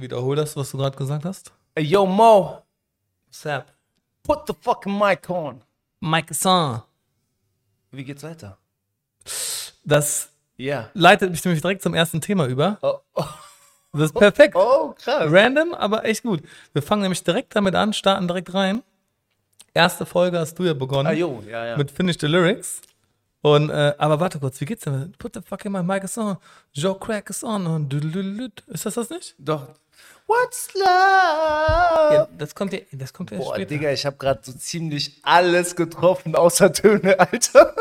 Wiederhol das, was du gerade gesagt hast. Ey, yo, Mo, What's up? put the fucking mic on. Mike Son. Wie geht's weiter? Das Ja. leitet mich nämlich direkt zum ersten Thema über. Oh, oh, Das ist perfekt. oh, krass. Random, aber echt gut. Wir fangen nämlich direkt damit an, starten direkt rein. Erste Folge hast du ja begonnen. Ah, jo, ja, ja. Mit Finish the Lyrics. Und, äh, aber warte kurz, wie geht's denn? Put the fucking my mic is on. Joe Crack is on. Und. Ist das das nicht? Doch. What's love? Ja, das kommt ja, das kommt ja Boah, später. Digga, ich habe gerade so ziemlich alles getroffen, außer Töne, Alter.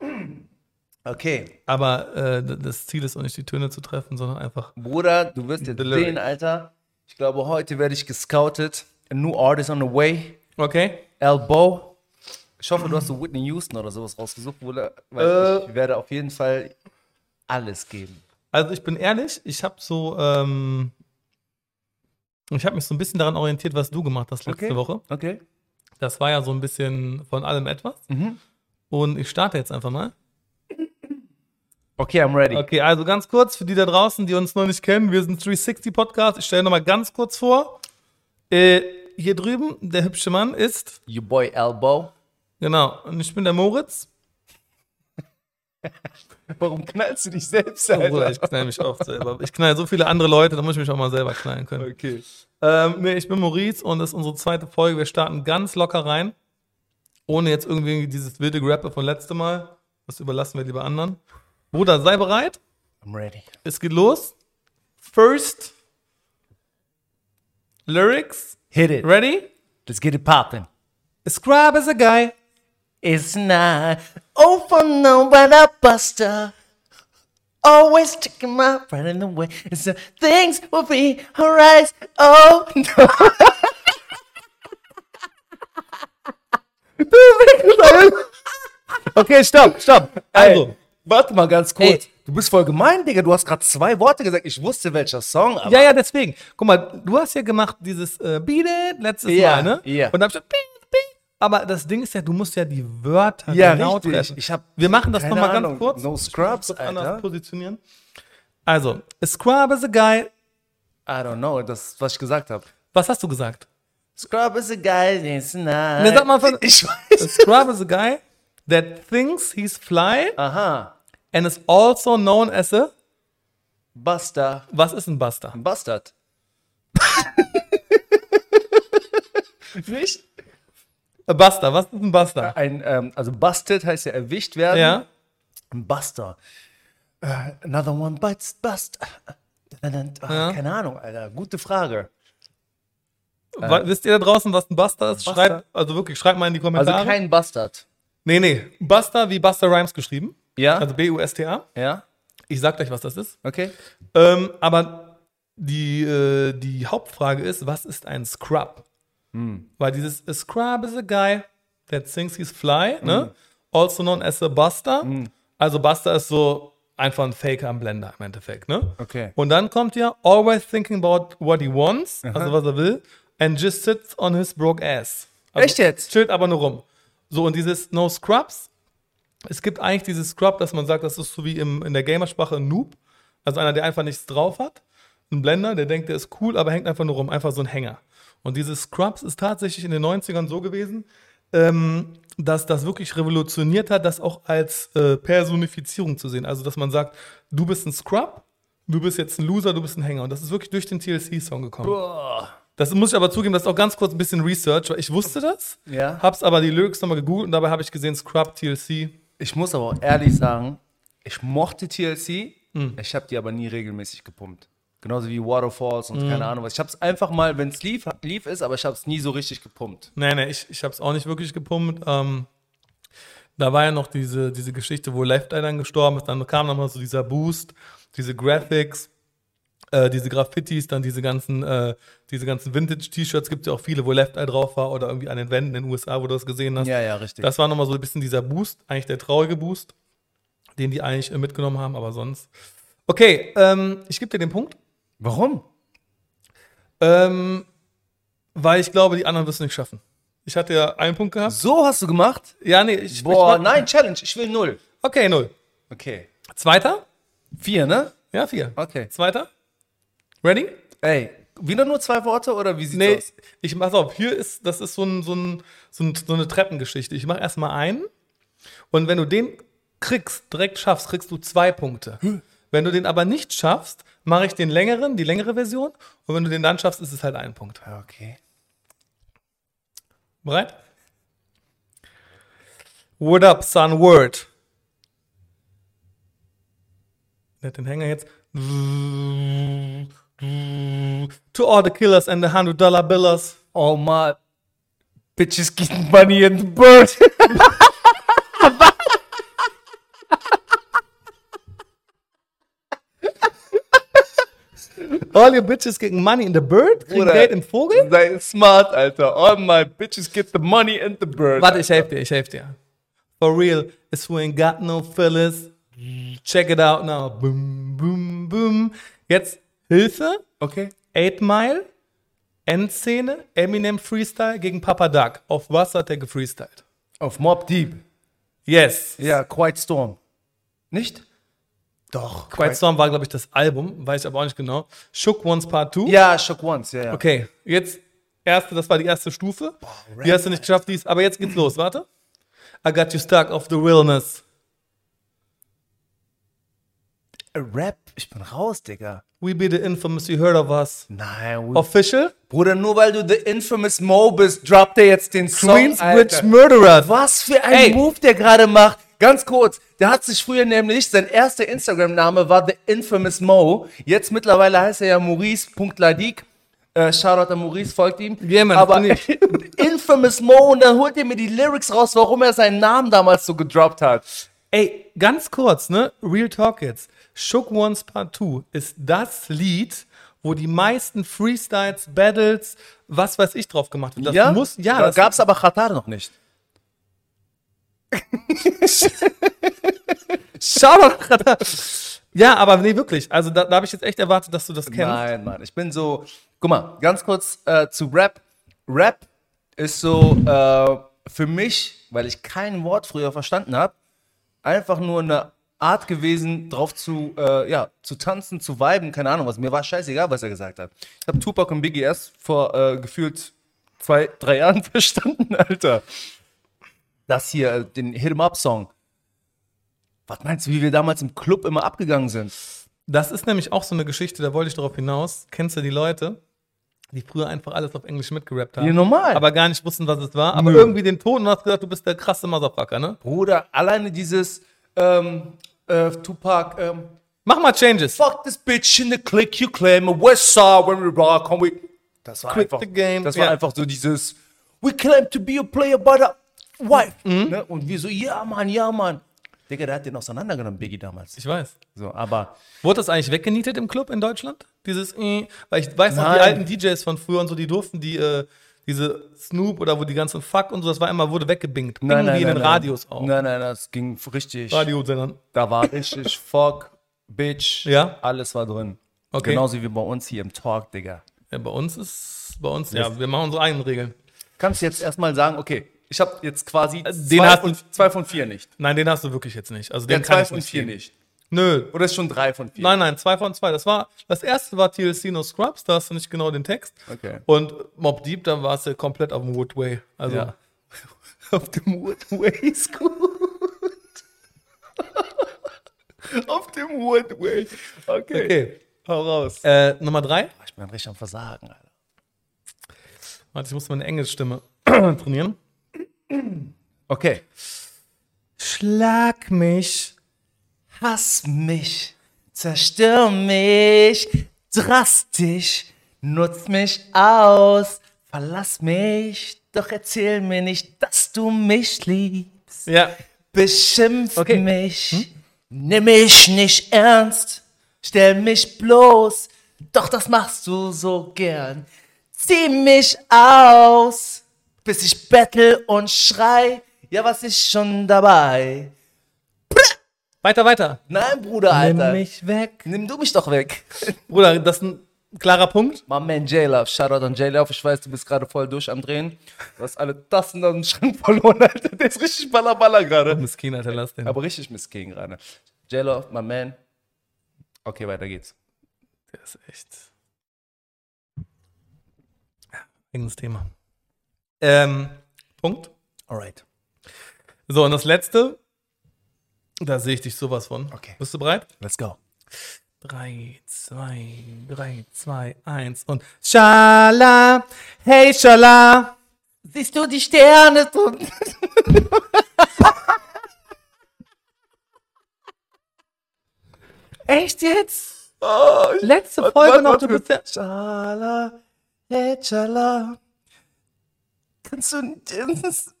okay, Aber äh, das Ziel ist auch nicht, die Töne zu treffen, sondern einfach. Bruder, du wirst jetzt lyric. sehen, Alter. Ich glaube, heute werde ich gescoutet. A new artist on the way. Okay. Elbow. Ich hoffe, du hast so Whitney Houston oder sowas rausgesucht, Bruder. Weil Äh. ich werde auf jeden Fall alles geben. Also ich bin ehrlich, ich habe so, ähm, ich habe mich so ein bisschen daran orientiert, was du gemacht hast letzte Okay. Woche. Okay. Das war ja so ein bisschen von allem etwas. Mhm. Und ich starte jetzt einfach mal. Okay, I'm ready. Okay, also ganz kurz für die da draußen, die uns noch nicht kennen, wir sind 360 Podcast. Ich stelle nochmal ganz kurz vor. Äh, hier drüben, der hübsche Mann ist, You boy Elbow. genau, und ich bin der Moritz. Warum knallst du dich selbst, Oh, Bruder, ich knall mich oft selber. Ich knall so viele andere Leute, da muss ich mich auch mal selber knallen können. Okay. Ähm, nee, ich bin Maurice und das ist unsere zweite Folge. Wir starten ganz locker rein. Ohne jetzt irgendwie dieses wilde Grappe von letztem Mal. Das überlassen wir lieber anderen. Bruder, sei bereit. I'm ready. Es geht los. First Lyrics. Hit it. Ready? Let's get it poppin'. A scribe is a guy. It's not over no but a buster. Always taking my right in the way. And so things will be alright. Oh no. okay, stopp, stopp. Also. Ey, warte mal ganz kurz. Ey. Du bist voll gemein, Digga. Du hast gerade zwei Worte gesagt. Ich wusste, welcher Song, aber Ja, ja, deswegen. Guck mal, du hast ja gemacht dieses äh, Beat It letztes Ja, Mal, ne? ja. Und dann hab ich gesagt. Aber das Ding ist ja, du musst ja die Wörter Ja, genau richtig. treffen. Ich hab Wir machen das nochmal ganz kurz. No Scrubs, kurz anders Alter. positionieren. Also, a scrub is a guy. I don't know, das was ich gesagt habe. Was hast du gesagt? Scrub is a guy, it's not. Ne, sag mal von- Ich A weiß. scrub is a guy that thinks he's fly Aha. and is also known as a. Buster. Was ist ein Buster? Bastard. Nicht? A Buster, was ist ein Buster? Ein, ähm, also busted heißt ja erwischt werden. Ja. Ein Buster. Äh, another one bites bust. Äh, Ja. Keine Ahnung, Alter. Gute Frage. Wa- Wisst ihr da draußen, was ein Buster ist? Buster. Schreibt, also wirklich, schreibt mal in die Also Kommentare. kein Bastard. nee, nee. Buster wie Buster Rhymes geschrieben. Ja? Also B-U-S-T-A. ja? Ich sag gleich, was das ist. Okay. Ähm, aber die, äh, die Hauptfrage ist, was ist ein Scrub? Weil dieses a Scrub is a guy that thinks he's fly, ne? Also known as a Buster. Also Buster ist so einfach ein Faker am Blender im Endeffekt, ne? Okay. Und dann kommt ja always thinking about what he wants, also was er will, and just sits on his broke ass. Also Echt jetzt? Chillt aber nur rum. So, und dieses No Scrubs, es gibt eigentlich dieses Scrub, dass man sagt, das ist so wie im, in der Gamersprache ein Noob. Also einer, der einfach nichts drauf hat. Ein Blender, der denkt, der ist cool, aber hängt einfach nur rum. Einfach so ein Hänger. Und dieses Scrubs ist tatsächlich in den 90ern so gewesen, ähm, dass das wirklich revolutioniert hat, das auch als äh, Personifizierung zu sehen. Also, dass man sagt, du bist ein Scrub, du bist jetzt ein Loser, du bist ein Hänger. Und das ist wirklich durch den TLC-Song gekommen. Boah. Das muss ich aber zugeben, das ist auch ganz kurz ein bisschen Research, weil ich wusste das, Ja. hab's aber die Lyrics nochmal gegoogelt und dabei habe ich gesehen, Scrub, TLC. Ich muss aber auch ehrlich sagen, ich mochte TLC, ich habe die aber nie regelmäßig gepumpt. Genauso wie Waterfalls und keine Ahnung was. Ich habe es einfach mal, wenn es lief, lief ist, aber ich habe es nie so richtig gepumpt. Nee, nee, ich, ich habe es auch nicht wirklich gepumpt. Ähm, da war ja noch diese, diese Geschichte, wo Left Eye dann gestorben ist. Dann kam nochmal so dieser Boost, diese Graphics, äh, diese Graffitis, dann diese ganzen, äh, diese ganzen Vintage-T-Shirts. Gibt ja auch viele, wo Left Eye drauf war oder irgendwie an den Wänden in den USA, wo du das gesehen hast. Ja, ja, richtig. Das war nochmal so ein bisschen dieser Boost, eigentlich der traurige Boost, den die eigentlich mitgenommen haben, aber sonst. Okay, ähm, ich gebe dir den Punkt. Warum? Ähm, weil ich glaube, die anderen wirst du nicht schaffen. Ich hatte ja einen Punkt gehabt. So hast du gemacht? Ja, nee, ich. Boah, ich, nein, Challenge, ich will null. Okay, null. Okay. Zweiter? Vier, ne? Ja, vier. Okay. Zweiter? Ready? Ey, wieder nur zwei Worte oder wie sieht's Nee, aus? ich mach's auf. Hier ist, das ist so, ein, so, ein, so, ein, so eine Treppengeschichte. Ich mach erstmal einen und wenn du den kriegst, direkt schaffst, kriegst du zwei Punkte. Wenn du den aber nicht schaffst, mache ich den längeren, die längere Version. Und wenn du den dann schaffst, ist es halt ein Punkt. Okay. Bereit? What up, son, word. Hat den Hänger jetzt. To all the killers and the hundred dollar billers. All my bitches getting money the bird. All your bitches getting money in the bird? Kriegen Bruder. Geld im Vogel? Sei smart, Alter. All my bitches get the money in the bird. Warte, ich helfe dir, ich helfe dir. For real, it's who ain't got no fillers. Check it out now. Boom, boom, boom. Jetzt Hilfe. Okay. 8 Mile, Endszene, Eminem Freestyle gegen Papa Duck. Auf was hat er gefreestylt? Auf Mob Deep. Yes. Ja, Quiet Storm. Nicht? Doch. Quiet Storm war, glaube ich, das Album, weiß ich aber auch nicht genau. Shook Ones Part 2. Ja, Shock Once, ja, ja. Okay, jetzt erste, das war die erste Stufe. die hast du nicht geschafft, dies, aber jetzt geht's los. Warte. I got you stuck off the realness. Rap, ich bin raus, Digga. We be the infamous, you heard of us. Nein, we- Official? Bruder, nur weil du the infamous Mo bist, droppt er jetzt den Song, Queensbridge. Murderer. Was für ein Ey. Move der gerade macht. Ganz kurz, der hat sich früher nämlich, sein erster Instagram-Name war The Infamous Mo. Jetzt mittlerweile heißt er ja Maurice.ladik. Äh, Shoutout an Maurice, folgt ihm. Ja, Mann, Aber. Infamous Mo und dann holt er mir die Lyrics raus, warum er seinen Namen damals so gedroppt hat. Ey, ganz kurz, ne? Real Talk jetzt. Shook Ones Part 2 ist das Lied, wo die meisten Freestyles, Battles, was weiß ich drauf gemacht wird. Das muss, ja, da das gab's aber Qatar noch nicht. Shoutout. ja, aber nee, wirklich. Also da, da habe ich jetzt echt erwartet, dass du das kennst. Nein, Mann. Ich bin so. Guck mal, ganz kurz äh, zu Rap. Rap ist so äh, für mich, weil ich kein Wort früher verstanden habe, einfach nur eine Art gewesen, drauf zu, äh, ja, zu tanzen, zu viben, keine Ahnung was. Mir war scheißegal, was er gesagt hat. Ich habe Tupac und Biggie erst vor äh, gefühlt zwei, drei Jahren verstanden, Alter. Das hier, äh, den Hit 'em Up Song. Was meinst du, wie wir damals im Club immer abgegangen sind? Das ist nämlich auch so eine Geschichte, da wollte ich darauf hinaus. Kennst du die Leute, die früher einfach alles auf Englisch mitgerappt haben? Ja, normal. Aber gar nicht wussten, was es war. Aber Nö. irgendwie den Ton und hast gesagt, du bist der krasse Motherfucker, ne? Bruder, alleine dieses ähm, äh, Tupac, ähm, Mach mal Changes. Fuck this bitch in the click you claim, a west side when we rock, and we. Das war Quit einfach, the game. das war Ja. einfach so dieses, we claim to be a player, but a wife. Mhm. Ne? Und wir so, ja Mann, ja Mann. Digga, der hat den auseinandergenommen, Biggie damals. Ich weiß. So, aber Wurde das eigentlich weggenietet im Club in Deutschland? Dieses, äh, weil ich weiß noch, die Nein. alten DJs von früher und so, die durften die, äh, diese Snoop oder wo die ganzen Fuck und so, das war immer, wurde weggebingt. Bing wie in den Radios auch. Nein, nein, das ging richtig. Radiosendern. Da war richtig Fuck, Bitch, Ja? alles war drin. Okay. Genauso wie bei uns hier im Talk, Digga. Ja, bei uns ist, bei uns, ja, wir machen unsere eigenen Regeln. Kannst du jetzt erstmal sagen, okay, ich habe jetzt quasi den zwei, hast von, zwei von vier nicht. Nein, den hast du wirklich jetzt nicht. Also Ja, den kann zwei ich von nicht vier geben. nicht. Nö. Oder ist schon drei von vier? Nein, nein, zwei von zwei. Das war, das erste war TLC No Scrubs, da hast du nicht genau den Text. Okay. Und Mob Deep, dann warst du komplett auf dem Woodway. Also, Ja. Auf dem Woodway ist gut. Auf dem Woodway. Okay. okay. Hau raus. Äh, Nummer drei. Ich bin richtig am Versagen, Alter. Warte, ich muss meine Englischstimme trainieren. Okay. Schlag mich. Hass mich, zerstör mich, drastisch, nutz mich aus, verlass mich, doch erzähl mir nicht, dass du mich liebst. Ja. Beschimpf Okay. mich, nimm mich nicht ernst, stell mich bloß, doch das machst du so gern. Zieh mich aus, bis ich bettel und schrei, ja, was ist schon dabei? Weiter, weiter. Nein, Bruder, Alter. Nimm mich weg. Nimm du mich doch weg. Bruder, das ist ein klarer Punkt. My man J-Love, Shoutout an J-Love. Ich weiß, du bist gerade voll durch am Drehen. Du hast alle Tassen aus dem Schrank verloren, Alter. Der ist richtig baller baller gerade. Miskin, Alter, lass den. Aber richtig miskin gerade. J-Love, my man. Okay, weiter geht's. Der ist echt. eigenes Thema. Ähm, Punkt. Alright. So, und das letzte, da sehe ich dich sowas von. Okay. Bist du bereit? Let's go. 3, 2, 3, 2, 1 und Schala, hey Schala. Siehst du die Sterne? Echt jetzt? Oh, Letzte Folge warte, noch, du bist ja. Schala, hey, Schala. Das?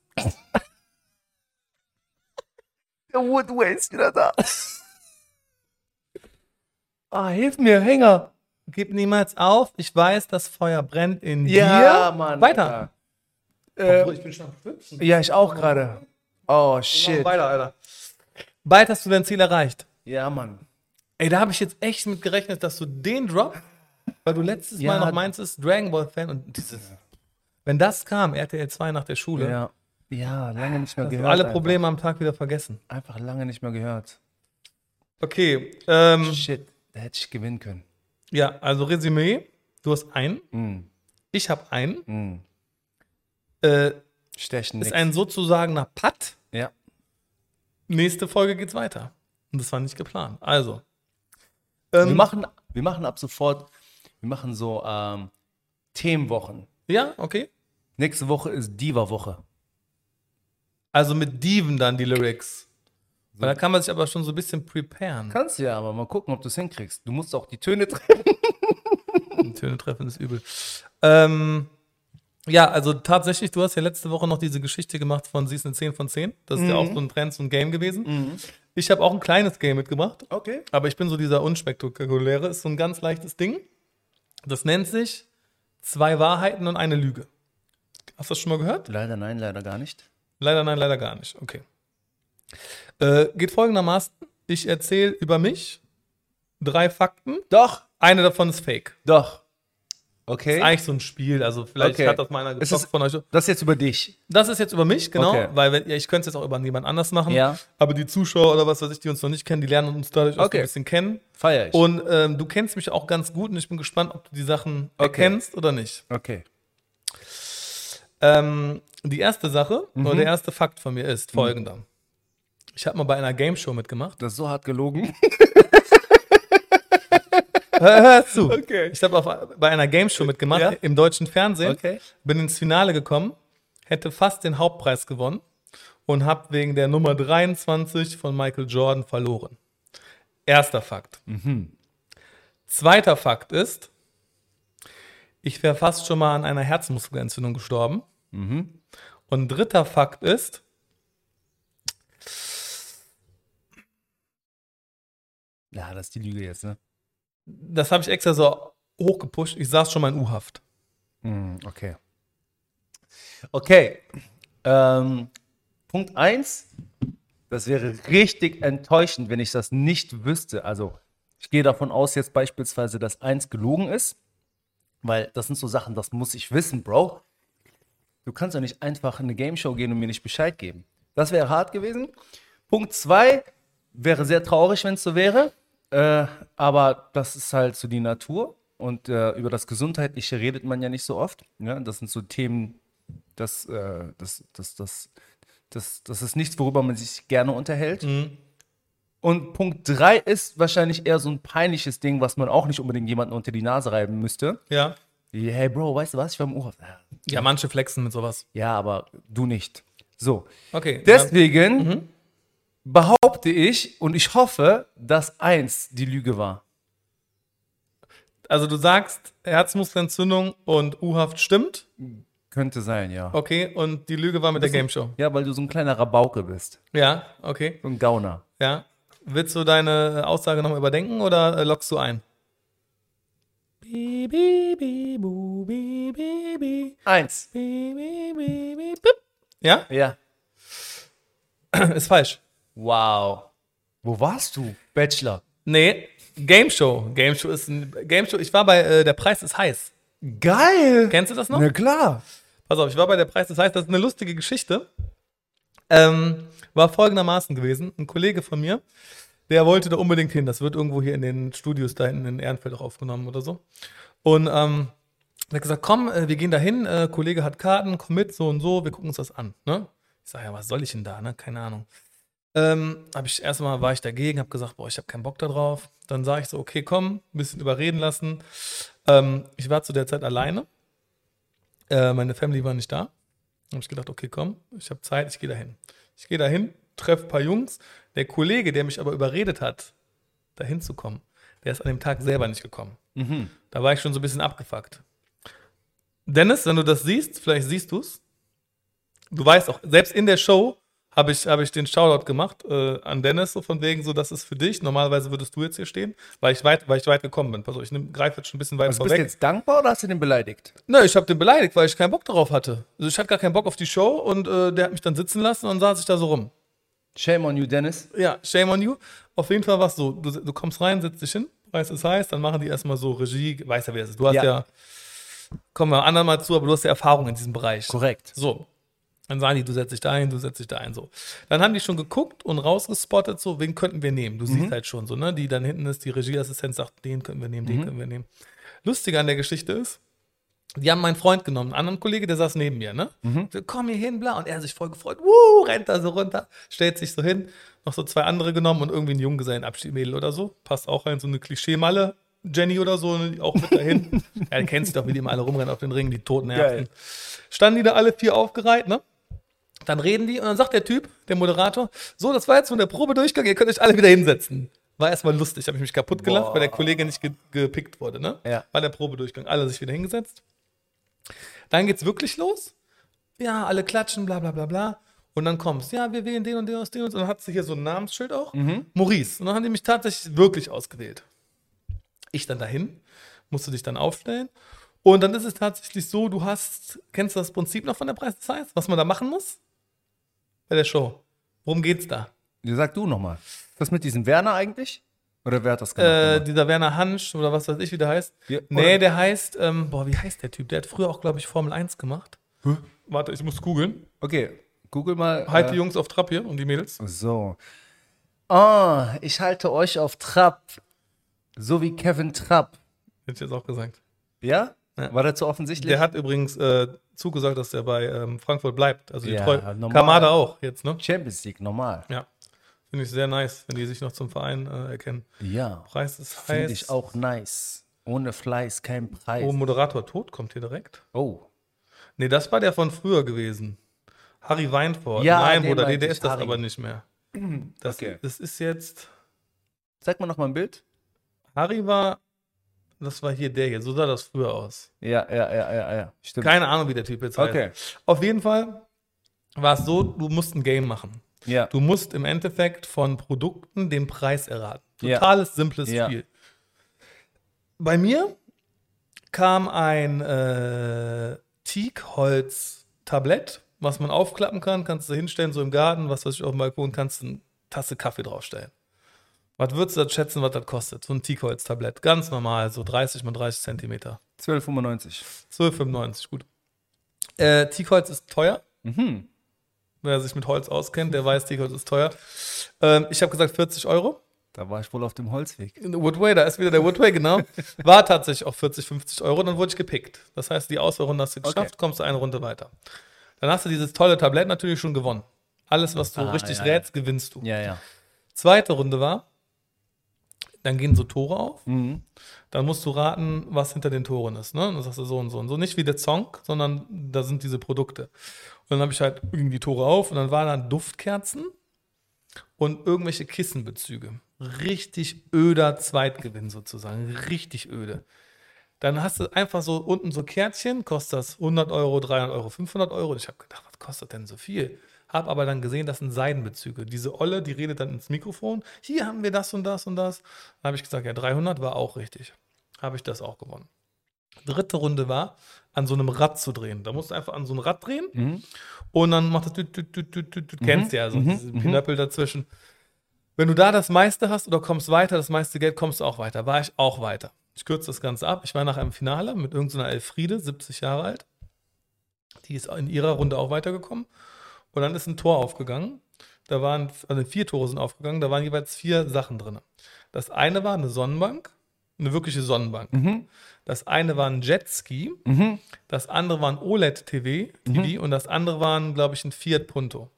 Der Woodway ist wieder da. Ah, hilf mir, Hänger. Gib niemals auf. Ich weiß, das Feuer brennt in Ja, dir. Mann. Weiter. Äh, ich bin schon am Schwitzen. ja, ich auch gerade. Oh, shit. Weiter, Alter. Bald hast du dein Ziel erreicht. Ja, Mann. Ey, da habe ich jetzt echt mit gerechnet, dass du den Drop, weil du letztes Ja. Mal noch meinst, Dragon Ball Fan und dieses. Wenn das kam, RTL 2 nach der Schule, Ja. Ja, lange nicht mehr gehört. alle einfach. Probleme am Tag wieder vergessen. Einfach lange nicht mehr gehört. Okay, ähm, Shit, da hätte ich gewinnen können. ja, also Resümee. Du hast einen, Mm, ich habe einen. mm. Äh, Stechen ist nix. ein sozusagener Putt. Ja. Nächste Folge geht's weiter. Und das war nicht geplant. Also. Wir Ähm, machen, wir machen ab sofort, wir machen so ähm, Themenwochen. Ja, okay. Nächste Woche ist Diva-Woche. Also mit Diven dann die Lyrics. Weil da kann man sich aber schon so ein bisschen preparen. Kannst du ja, aber mal gucken, ob du es hinkriegst. Du musst auch die Töne treffen. Töne treffen ist übel. Ähm, ja, also tatsächlich, du hast ja letzte Woche noch diese Geschichte gemacht von Sie ist eine 10 von 10. Das ist ja auch so ein Trend, so ein Game gewesen. Ich habe auch ein kleines Game mitgebracht, Okay. aber ich bin so dieser unspektakuläre. Ist so ein ganz leichtes Ding. Das nennt sich Zwei Wahrheiten und eine Lüge. Hast du das schon mal gehört? Leider nein, leider gar nicht. Leider nein, leider gar nicht. Okay. Äh, geht folgendermaßen: Ich erzähle über mich drei Fakten. Doch, Eine davon ist fake. doch. Okay. Ist eigentlich so ein Spiel. Also vielleicht Okay. hat das mal einer Es gezockt ist- von euch. Das ist jetzt über dich. Das ist jetzt über mich, genau. Okay. Weil wenn, ja, ich könnte es jetzt auch über jemand anders machen. Ja. Aber die Zuschauer oder was weiß ich, die uns noch nicht kennen, die lernen uns dadurch auch Okay. ein bisschen kennen. Feier ich. Und ähm, du kennst mich auch ganz gut und ich bin gespannt, ob du die Sachen erkennst oder nicht. okay. Ähm, die erste Sache Mhm. oder der erste Fakt von mir ist folgender. Ich habe mal bei einer Game Show mitgemacht. Das ist so hart gelogen. Hör, hör zu. Okay. Ich habe bei einer Game Show mitgemacht Ja? im deutschen Fernsehen. Okay. Bin ins Finale gekommen, hätte fast den Hauptpreis gewonnen und habe wegen der Nummer 23 von Michael Jordan verloren. Erster Fakt. Zweiter Fakt ist, ich wäre fast schon mal an einer Herzmuskelentzündung gestorben. Und dritter Fakt ist, Ja, das ist die Lüge jetzt, ne? Das habe ich extra so hochgepusht, ich saß schon mal in U-Haft. Hm, okay. Okay. Ähm, Punkt 1. Das wäre richtig enttäuschend, wenn ich das nicht wüsste. Also, ich gehe davon aus, jetzt beispielsweise, dass 1 gelogen ist. Weil das sind so Sachen, das muss ich wissen, Bro. Du kannst ja nicht einfach in eine Game Show gehen und mir nicht Bescheid geben. Das wäre hart gewesen. Punkt 2 wäre sehr traurig, wenn es so wäre. Äh, aber das ist halt so die Natur. Und äh, über das Gesundheitliche redet man ja nicht so oft. Ja? Das sind so Themen, das, äh, das, das, das, das, das ist nichts, worüber man sich gerne unterhält. Und Punkt 3 ist wahrscheinlich eher so ein peinliches Ding, was man auch nicht unbedingt jemanden unter die Nase reiben müsste. Ja. Wie, hey Bro, weißt du was? Ich war im Urlaub. Ja, manche flexen mit sowas. Ja, aber du nicht. So. Okay. Deswegen behaupte ich und ich hoffe, dass eins die Lüge war. Also du sagst, Herzmuskelentzündung und U-Haft stimmt. Könnte sein, ja. Okay, und die Lüge war mit der Game Show. Ja, weil du so ein kleiner Rabauke bist. Ja, okay. So ein Gauner. Ja. Willst du deine Aussage nochmal überdenken oder äh, lockst du ein? Bi, bi, bi, bu, bi, bi, bi, Eins. bi, bi, bi, bi, bip. Ja? Ja. Ist falsch. Wow. Wo warst du? Bachelor. Nee, Game Show. Game Show ist ein Game Show. Ich war bei äh, Der Preis ist heiß. Geil. Kennst du das noch? Na klar. Pass auf, ich war bei der Preis des Heiß, das ist eine lustige Geschichte. Ähm, war folgendermaßen gewesen: Ein Kollege von mir, der wollte da unbedingt hin. Das wird irgendwo hier in den Studios da hinten in Ehrenfeld auch aufgenommen oder so. Und ähm, Er hat gesagt, komm, äh, wir gehen da hin, äh, Kollege hat Karten, komm mit, so und so, wir gucken uns das an. Ne? Ich sage, ja, was soll ich denn da, ne? Keine Ahnung. Ähm, habe ich erstmal war ich dagegen, habe gesagt, boah, ich habe keinen Bock da drauf. Dann sage ich so, okay, komm, ein bisschen überreden lassen. Ähm, ich war zu der Zeit alleine. Äh, meine Family war nicht da. Habe ich gedacht, okay, komm, ich habe Zeit, ich gehe dahin. Ich gehe dahin, treffe ein paar Jungs. Der Kollege, der mich aber überredet hat, dahin zu kommen, der ist an dem Tag selber nicht gekommen. Da war ich schon so ein bisschen abgefuckt. Dennis, wenn du das siehst, vielleicht siehst du es. Du weißt auch, selbst in der Show habe ich, hab ich den Shoutout gemacht äh, an Dennis, so von wegen, so, das ist für dich. Normalerweise würdest du jetzt hier stehen, weil ich weit, weil ich weit gekommen bin. Pass auf, ich greife jetzt schon ein bisschen weit Also bist du vorweg. jetzt dankbar oder hast du den beleidigt? Nö, ich habe den beleidigt, weil ich keinen Bock darauf hatte. Also ich hatte gar keinen Bock auf die Show und äh, der hat mich dann sitzen lassen und saß ich da so rum. Shame on you, Dennis. Ja, shame on you. Auf jeden Fall war es so, du, du kommst rein, setzt dich hin, weißt es heißt, dann machen die erstmal so Regie, weißt ja, wer es ist. Du hast ja, Ja. kommen wir anderen mal zu, aber du hast ja Erfahrung in diesem Bereich. Korrekt. So. Dann sagen die, du setzt dich da ein, du setzt dich da ein, so. Dann haben die schon geguckt und rausgespottet, so, wen könnten wir nehmen? Du siehst halt schon so, ne? Die dann hinten ist, die Regieassistent sagt, den können wir nehmen, den können wir nehmen. Lustiger an der Geschichte ist, die haben meinen Freund genommen, einen anderen Kollege, der saß neben mir, ne? So, komm hier hin, bla. Und er hat sich voll gefreut, wuh, rennt da so runter, stellt sich so hin, noch so zwei andere genommen und irgendwie ein Junggesellenabschiedmädel oder so. Passt auch rein, so eine Klischee-Malle. Jenny oder so, ne, auch mit dahin. ja, du kennst doch, wie die immer alle rumrennen auf den Ringen, die toten Nerven. Geil. Standen die da alle vier aufgereiht, ne? Dann reden die und dann sagt der Typ, der Moderator, so, das war jetzt so der Probedurchgang, ihr könnt euch alle wieder hinsetzen. War erstmal lustig, habe ich mich kaputt gelacht, Boah. weil der Kollege nicht ge gepickt wurde, ne? Ja. War der Probedurchgang, alle sich wieder hingesetzt. Dann geht's wirklich los. Ja, alle klatschen, bla bla bla bla. Und dann kommst, ja, wir wählen den und den aus den und dann hat sie hier so ein Namensschild auch. Maurice. Und dann haben die mich tatsächlich wirklich ausgewählt. Ich dann dahin, musste dich dann aufstellen. Und dann ist es tatsächlich so, du hast, kennst du das Prinzip noch von der Preis des Eis, was man da machen muss? Bei der Show. Worum geht's da? Ja, Sag du nochmal. Was mit diesem Werner eigentlich? Oder wer hat das gemacht? Äh, dieser Werner Hansch oder was weiß ich, wie der heißt. Ja, nee, der heißt, ähm, boah, wie heißt der Typ? Der hat früher auch, glaube ich, Formel 1 gemacht. Warte, ich muss googeln. okay, google mal. Halt die äh, Jungs auf Trab hier und die Mädels. So. Oh, ich halte euch auf Trab. So wie Kevin Trapp. Hätte ich jetzt auch gesagt. Ja? Ja. War der zu offensichtlich? Der hat übrigens äh, zugesagt, dass er bei ähm, Frankfurt bleibt. Also die Ja, normal. Kamada auch jetzt, ne? Champions League, normal. Ja. Finde ich sehr nice, wenn die sich noch zum Verein äh, erkennen. Ja. Preis ist Finde heiß. ich auch nice. Ohne Fleiß kein Preis. Oh, Moderator tot kommt hier direkt. Oh. Nee, das war der von früher gewesen. Harry Weinfurt. Ja, Nein, Bruder, nee, der ist das Harry. aber nicht mehr. Das, Okay. das ist jetzt. Zeig mal noch mal ein Bild. Harry war. Das war hier der hier. So sah das früher aus. Ja, ja, ja, ja, ja. Stimmt. Keine Ahnung, wie der Typ jetzt heißt. Okay. Auf jeden Fall war es so, du musst ein Game machen. Ja. Du musst im Endeffekt von Produkten den Preis erraten. Ja. Totales, simples Ja. Spiel. Bei mir kam ein äh, Teakholz-Tablett, was man aufklappen kann, kannst du hinstellen, so im Garten, was weiß ich, auf dem Balkon, kannst du eine Tasse Kaffee draufstellen. Was würdest du das schätzen, was das kostet? So ein Teakholz-Tablett. Ganz normal, so 30 mal 30 Zentimeter. 12,95. 12,95, gut. Äh, Teakholz ist teuer. Mhm. Wer sich mit Holz auskennt, der weiß, Teakholz ist teuer. Ähm, ich habe gesagt 40 Euro. Da war ich wohl auf dem Holzweg. Woodway, da ist wieder der Woodway, genau. War tatsächlich auch 40, 50 Euro. Dann wurde ich gepickt. Das heißt, die Auswahlrunde hast du geschafft, Okay. kommst du eine Runde weiter. Dann hast du dieses tolle Tablett natürlich schon gewonnen. Alles, was du Ah, richtig ja, ja. rätst, gewinnst du. Ja, ja. Zweite Runde war, dann gehen so Tore auf. Mhm. Dann musst du raten, was hinter den Toren ist. Ne? Und dann sagst du so und so und so. Nicht wie der Song, sondern da sind diese Produkte. Und dann habe ich halt irgendwie die Tore auf und dann waren da Duftkerzen und irgendwelche Kissenbezüge. Richtig öder Zweitgewinn sozusagen. Richtig öde. Dann hast du einfach so unten so Kärtchen, kostet das 100 Euro, 300 Euro, 500 Euro. Und ich habe gedacht, was kostet denn so viel? Hab aber dann gesehen, das sind Seidenbezüge. Diese Olle, die redet dann ins Mikrofon. Hier haben wir das und das und das. Dann habe ich gesagt, ja, 300 war auch richtig. Habe ich das auch gewonnen. Dritte Runde war, an so einem Rad zu drehen. Da musst du einfach an so ein Rad drehen Mhm. und dann macht das, du, du, du, du, du, du kennst ja, so mhm, diese mhm. Pinöppel dazwischen. Wenn du da das meiste hast oder kommst weiter, das meiste Geld, kommst du auch weiter. War ich auch weiter. Ich kürze das Ganze ab. Ich war nach einem Finale mit irgendeiner Elfriede, 70 Jahre alt. Die ist in ihrer Runde auch weitergekommen. Und dann ist ein Tor aufgegangen. Da waren, also vier Tore sind aufgegangen, da waren jeweils vier Sachen drin. Das eine war eine Sonnenbank, eine wirkliche Sonnenbank. Das eine war ein Jetski, das andere war ein OLED-TV TV, und das andere waren, glaube ich, ein Fiat Punto.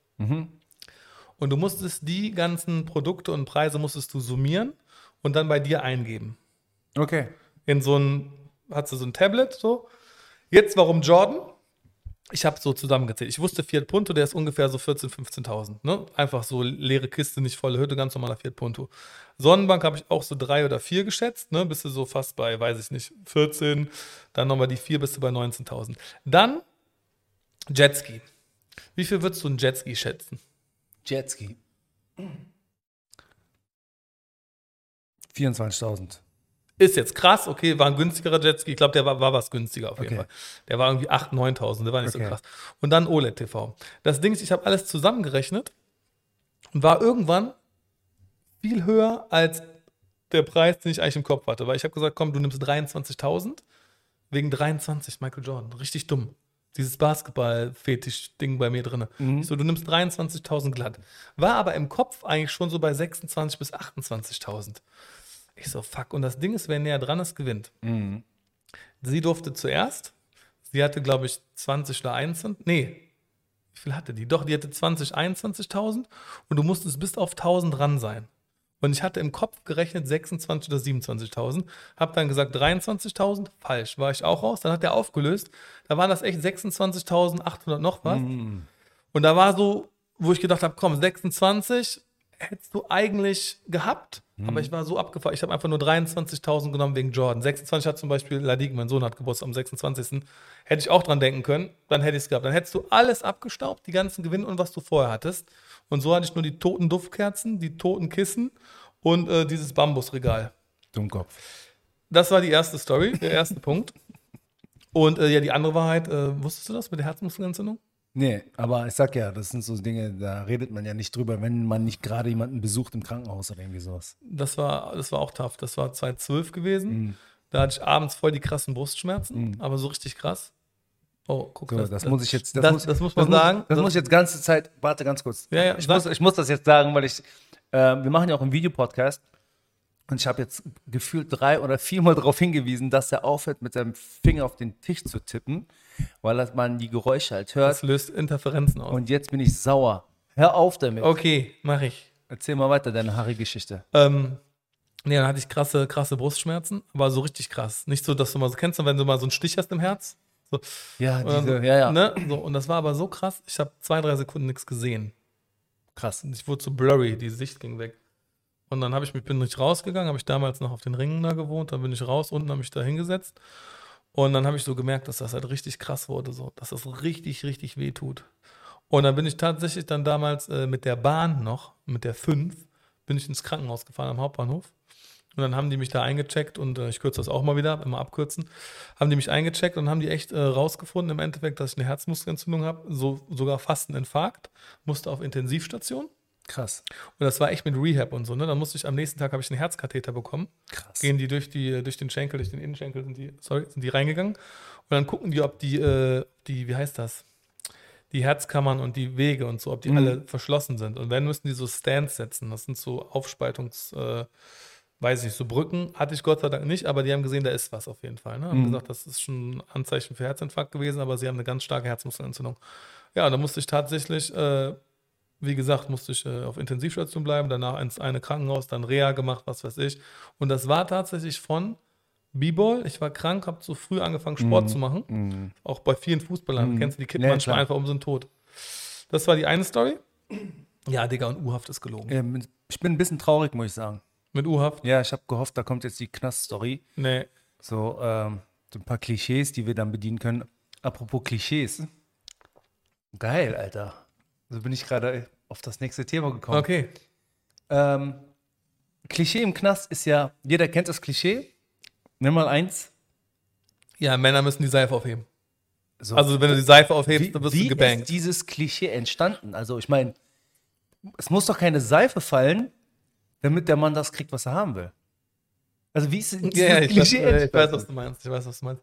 Und du musstest die ganzen Produkte und Preise musstest du summieren und dann bei dir eingeben. Okay. In so ein, hast du so ein Tablet, so. Jetzt, warum Jordan? Ich habe so zusammengezählt. Ich wusste Fiat Punto, der ist ungefähr so 14.000, 15.000. Ne? Einfach so leere Kiste, nicht volle Hütte, ganz normaler Fiat Punto. Sonnenbank habe ich auch so drei oder vier geschätzt. Ne? Bist du so fast bei, weiß ich nicht, 14. Dann nochmal die vier, bist du bei 19.000. Dann Jetski. Wie viel würdest du ein Jetski schätzen? Jetski. 24.000. Ist jetzt krass, okay, war ein günstigerer Jetski. Ich glaube, der war, war was günstiger auf jeden Okay. Fall. Der war irgendwie 8.000, 9.000, der war nicht Okay. so krass. Und dann OLED-TV. Das Ding ist, ich habe alles zusammengerechnet und war irgendwann viel höher als der Preis, den ich eigentlich im Kopf hatte. Weil ich habe gesagt, komm, du nimmst 23.000 wegen 23 Michael Jordan. Richtig dumm. Dieses Basketball-Fetisch-Ding bei mir drin. Ich so, du nimmst 23.000 glatt. War aber im Kopf eigentlich schon so bei 26.000 bis 28.000. Ich so, fuck. Und das Ding ist, wer näher dran ist, gewinnt. Sie durfte zuerst. Sie hatte, glaube ich, 20 oder 21. Nee. Wie viel hatte die? Doch, die hatte 20, 21.000 und du musstest bis auf 1000 ran sein. Und ich hatte im Kopf gerechnet 26 oder 27.000. Hab dann gesagt 23.000. Falsch. War ich auch raus. Dann hat der aufgelöst. Da waren das echt 26.800 noch was. Und da war so, wo ich gedacht habe, komm, 26 hättest du eigentlich gehabt, aber ich war so abgefahren. Ich habe einfach nur 23.000 genommen wegen Jordan. 26 hat zum Beispiel Ladig, mein Sohn hat Geburtstag am 26. Hätte ich auch dran denken können, dann hätte ich es gehabt. Dann hättest du alles abgestaubt, die ganzen Gewinne und was du vorher hattest. Und so hatte ich nur die toten Duftkerzen, die toten Kissen und äh, dieses Bambusregal. Dummkopf. Das war die erste Story, der erste Punkt. Und äh, ja, die andere Wahrheit, äh, wusstest du das mit der Herzmuskelentzündung? Nee, aber ich sag ja, das sind so Dinge, da redet man ja nicht drüber, wenn man nicht gerade jemanden besucht im Krankenhaus oder irgendwie sowas. Das war, das war auch tough. Das war 2012 gewesen. Da hatte ich abends voll die krassen Brustschmerzen, aber so richtig krass. Oh, guck So, das, muss ich jetzt, Das, das, muss man sagen. Das, muss ich jetzt ganze Zeit, warte ganz kurz. Ja, ja, ich, sag. muss, ich muss das jetzt sagen, weil ich, äh, wir machen ja auch einen Videopodcast und ich habe jetzt gefühlt drei oder viermal darauf hingewiesen, dass er aufhört, mit seinem Finger auf den Tisch zu tippen, weil man die Geräusche halt hört. das löst Interferenzen aus. Und jetzt bin ich sauer. Hör auf damit. Okay, mach ich. Erzähl mal weiter deine Harry-Geschichte. Ähm, nee, dann hatte ich krasse, krasse Brustschmerzen, aber so richtig krass. Nicht so, dass du mal so kennst, wenn du mal so einen Stich hast im Herz. So, Ja, diese, ja, ja. Ne? So, und das war aber so krass, ich habe zwei, drei Sekunden nichts gesehen. Krass. Und ich wurde so blurry, die Sicht ging weg. Und dann habe ich mich, bin ich rausgegangen, habe ich damals noch auf den Ringen da gewohnt, dann bin ich raus, unten habe ich da hingesetzt. Und dann habe ich so gemerkt, dass das halt richtig krass wurde, so, dass das richtig, richtig weh tut. Und dann bin ich tatsächlich dann damals äh, mit der Bahn noch, mit der 5, bin ich ins Krankenhaus gefahren am Hauptbahnhof. Und dann haben die mich da eingecheckt und äh, ich kürze das auch mal wieder, immer abkürzen. Haben die mich eingecheckt und haben die echt äh, rausgefunden im Endeffekt, dass ich eine Herzmuskelentzündung habe, so, sogar fast einen Infarkt, musste auf Intensivstation. Krass. Und das war echt mit Rehab und so, ne? Dann musste ich am nächsten Tag habe ich einen Herzkatheter bekommen. Krass. Gehen die durch die durch den Schenkel, durch den Innenschenkel sind die, sorry, sind die reingegangen und dann gucken die, ob die äh, die wie heißt das? Die Herzkammern und die Wege und so, ob die Mhm. alle verschlossen sind. Und wenn müssen die so Stands setzen. Das sind so Aufspaltungs äh, weiß ich nicht, so Brücken hatte ich Gott sei Dank nicht, aber die haben gesehen, da ist was auf jeden Fall. Ne? Haben Mhm. gesagt, das ist schon ein Anzeichen für Herzinfarkt gewesen, aber sie haben eine ganz starke Herzmuskelentzündung. Ja, und da musste ich tatsächlich, äh, wie gesagt, musste ich äh, auf Intensivstation bleiben, danach ins eine Krankenhaus, dann Reha gemacht, was weiß ich. Und das war tatsächlich von B-Ball. Ich war krank, habe zu früh angefangen, Sport zu machen. Auch bei vielen Fußballern. Kennst du, die kippen Ja, manchmal klar. einfach um, sind tot. Das war die eine Story. Ja, Digga, und U-Haft ist gelogen. Ähm, Ich bin ein bisschen traurig, muss ich sagen. Mit U-Haft? Ja, ich habe gehofft, da kommt jetzt die Knast-Story. Nee. So, ähm, so ein paar Klischees, die wir dann bedienen können. Apropos Klischees. Geil, Alter. So bin ich gerade auf das nächste Thema gekommen. Okay. Ähm, Klischee im Knast ist ja, jeder kennt das Klischee. Nimm mal eins. Ja, Männer müssen die Seife aufheben. So, Also, wenn du die Seife aufhebst, wie, dann wirst wie du gebankt. ist dieses Klischee entstanden? Also, ich meine, es muss doch keine Seife fallen, damit der Mann das kriegt, was er haben will. Also, wie ist dieses Ja, ich, weiß, Klischee äh, ich weiß, entstanden? was du meinst. Ich weiß, was du meinst.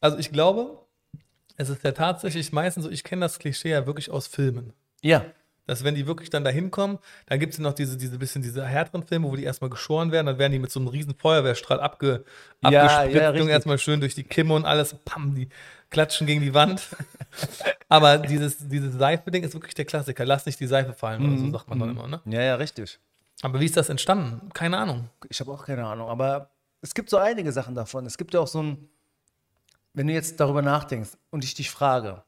Also, ich glaube, es ist ja tatsächlich meistens so, ich kenne das Klischee ja wirklich aus Filmen. Ja, dass wenn die wirklich dann da hinkommen, dann gibt es noch diese, diese bisschen diese härteren Filme, wo die erstmal geschoren werden, dann werden die mit so einem riesen Feuerwehrstrahl abge, Ja, abgespritzt, ja, richtig. erstmal schön durch die Kimme und alles, pam, die klatschen gegen die Wand. Aber dieses, dieses Seife-Ding ist wirklich der Klassiker. Lass nicht die Seife fallen, oder so sagt man dann immer, ne? Ja, ja, richtig. Aber wie ist das entstanden? Keine Ahnung. Ich habe auch keine Ahnung, aber es gibt so einige Sachen davon. Es gibt ja auch so ein, wenn du jetzt darüber nachdenkst und ich dich frage,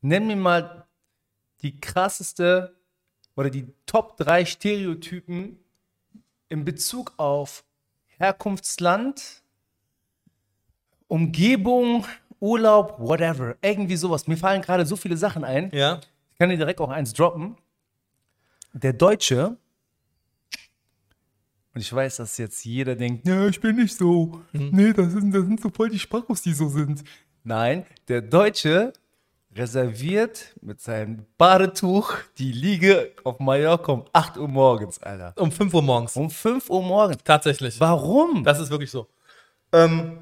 nenn mir mal die krasseste oder die Top 3 Stereotypen in Bezug auf Herkunftsland, Umgebung, Urlaub, whatever. Irgendwie sowas. Mir fallen gerade so viele Sachen ein. Ja. Ich kann dir direkt auch eins droppen. Der Deutsche, und ich weiß, dass jetzt jeder denkt, ja, ich bin nicht so. Nee, das sind, das sind so voll die Spachos, die so sind. Nein, der Deutsche reserviert mit seinem Badetuch die Liege auf Mallorca um 8 Uhr morgens, Alter. Um 5 Uhr morgens. Um 5 Uhr morgens. Tatsächlich. Warum? Das ist wirklich so. Ähm,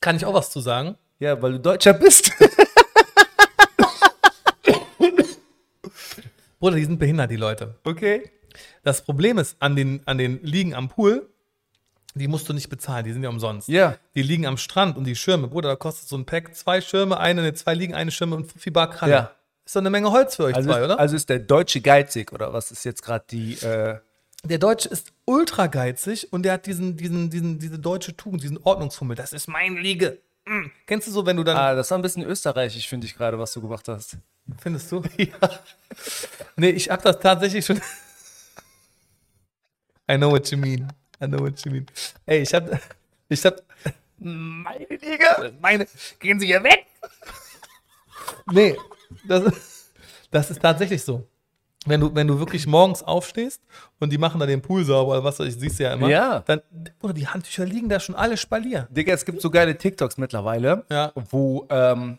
kann ich auch was zu sagen? Ja, weil du Deutscher bist. Bruder, die sind behindert, die Leute. Okay. Das Problem ist, an den, an den Liegen am Pool, die musst du nicht bezahlen, die sind ja umsonst. Ja. Die liegen am Strand und die Schirme, Bruder, da kostet so ein Pack zwei Schirme, eine, ne, zwei liegen, eine Schirme und 5 Bar Kralle. Ja. Ist doch eine Menge Holz für euch Also, zwei, ist, oder? also ist der Deutsche geizig, oder was ist jetzt gerade die. Äh, der Deutsche ist ultra geizig und der hat diesen, diesen, diesen, diese deutsche Tugend, diesen Ordnungsfummel. Das ist mein Liege. Mm. Kennst du so, wenn du dann, ah, das war ein bisschen österreichisch, finde ich gerade, was du gemacht hast. findest du? Ja. Nee, ich hab das tatsächlich schon. I know what you mean. I know what you mean. Ey, ich hab, ich hab, meine Liege, meine, gehen Sie hier weg. Nee, das, ist- das ist tatsächlich so. Wenn du, wenn du wirklich morgens aufstehst und die machen da den Pool sauber oder was weiß ich, siehst du ja immer, Ja. dann, oder die Handtücher liegen da schon alle spalier. Digga, es gibt so geile TikToks mittlerweile, Ja. wo ähm,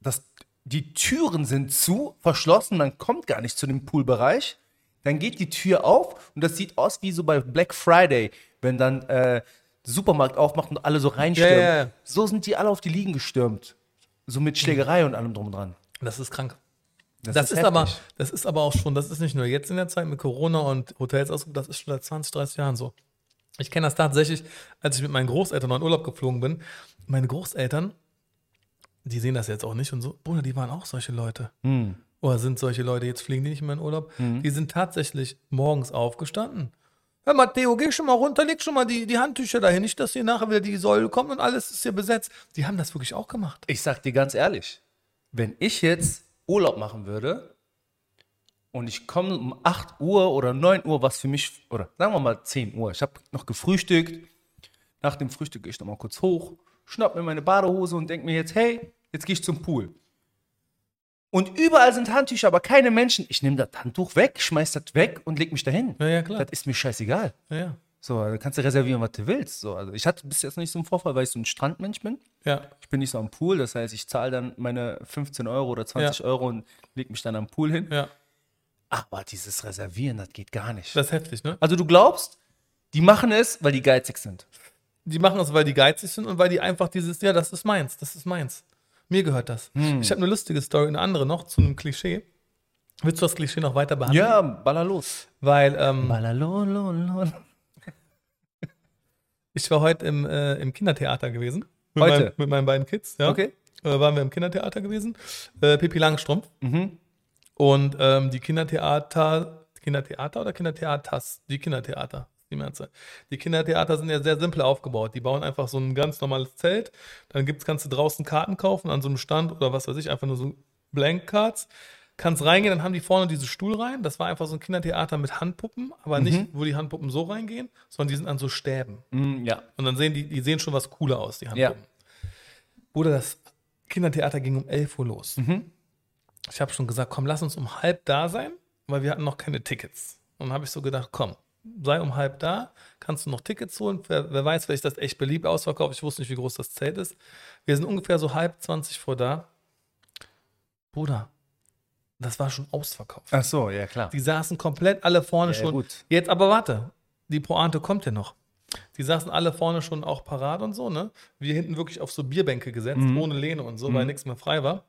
das, die Türen sind zu, verschlossen, man kommt gar nicht zu dem Poolbereich. Dann geht die Tür auf und das sieht aus wie so bei Black Friday, wenn dann äh, der Supermarkt aufmacht und alle so reinstürmen. Ja, ja, ja. So sind die alle auf die Liegen gestürmt. So mit Schlägerei und allem drum und dran. Das ist krank. Das, ist, aber, das ist aber auch schon, das ist nicht nur jetzt in der Zeit mit Corona und Hotels ausgebucht, das ist schon seit 20, 30 Jahren so. Ich kenne das tatsächlich, als ich mit meinen Großeltern in Urlaub geflogen bin. Meine Großeltern, die sehen das jetzt auch nicht und so, Bruder, die waren auch solche Leute. Oder sind solche Leute, jetzt fliegen die nicht mehr in Urlaub. Die sind tatsächlich morgens aufgestanden. Hör mal, Theo, geh schon mal runter, leg schon mal die, die Handtücher dahin, nicht, dass hier nachher wieder die Säule kommt und alles ist hier besetzt. Die haben das wirklich auch gemacht. Ich sag dir ganz ehrlich, wenn ich jetzt Urlaub machen würde und ich komme um 8 Uhr oder 9 Uhr, was für mich, oder sagen wir mal 10 Uhr, ich habe noch gefrühstückt, nach dem Frühstück gehe ich noch mal kurz hoch, schnapp mir meine Badehose und denke mir jetzt, hey, jetzt gehe ich zum Pool. Und überall sind Handtücher, aber keine Menschen. Ich nehme das Handtuch weg, schmeiß das weg und leg mich dahin. Ja, ja, klar. Das ist mir scheißegal. Ja, ja. So, da kannst du reservieren, was du willst. So, also ich hatte bis jetzt nicht so einen Vorfall, weil ich so ein Strandmensch bin. Ja, Ich bin nicht so am Pool, das heißt, ich zahle dann meine 15 Euro oder 20 Ja. Euro und leg mich dann am Pool hin. ja. Aber dieses Reservieren, das geht gar nicht. Das ist heftig, ne? Also du glaubst, die machen es, weil die geizig sind. Die machen es, weil die geizig sind und weil die einfach dieses, ja, das ist meins, das ist meins. Mir gehört das. Ich habe eine lustige Story, eine andere noch zu einem Klischee. Willst du das Klischee noch weiter behandeln? Ja, baller los. Weil ähm, Ballalololol. ich war heute im, äh, im Kindertheater gewesen. Mit Heute? Meinen, mit meinen beiden Kids, ja. Okay. Äh, waren wir im Kindertheater gewesen. Äh, Pippi Langstrumpf. Mhm. Und ähm, die Kindertheater, Kindertheater oder Kindertheaters? Die Kindertheater. Die Mehrzahl. Die Kindertheater sind ja sehr simpel aufgebaut. Die bauen einfach so ein ganz normales Zelt. Dann gibt's, kannst du draußen Karten kaufen an so einem Stand oder was weiß ich, einfach nur so Blank Cards. Kannst reingehen, dann haben die vorne diese Stuhlreihen. Das war einfach so ein Kindertheater mit Handpuppen, aber nicht, wo die Handpuppen so reingehen, sondern die sind an so Stäben. Mm, ja. Und dann sehen die, die sehen schon was cooler aus, die Ja. Handpuppen. Bruder, das Kindertheater ging um 11 Uhr los. Ich habe schon gesagt, komm, lass uns um halb da sein, weil wir hatten noch keine Tickets. Und dann habe ich so gedacht, komm, sei um halb da, kannst du noch Tickets holen. Wer, wer weiß, vielleicht das echt beliebt ausverkauft. Ich wusste nicht, wie groß das Zelt ist. Wir sind ungefähr so halb 20 vor da. Bruder, das war schon ausverkauft. Ach so, ja klar. Die saßen komplett alle vorne Ja, schon. gut. Jetzt aber warte, die Pointe kommt ja noch. Die saßen alle vorne schon auch parat und so, ne? Wir hinten wirklich auf so Bierbänke gesetzt, Mhm. ohne Lehne und so, weil nichts mehr frei war.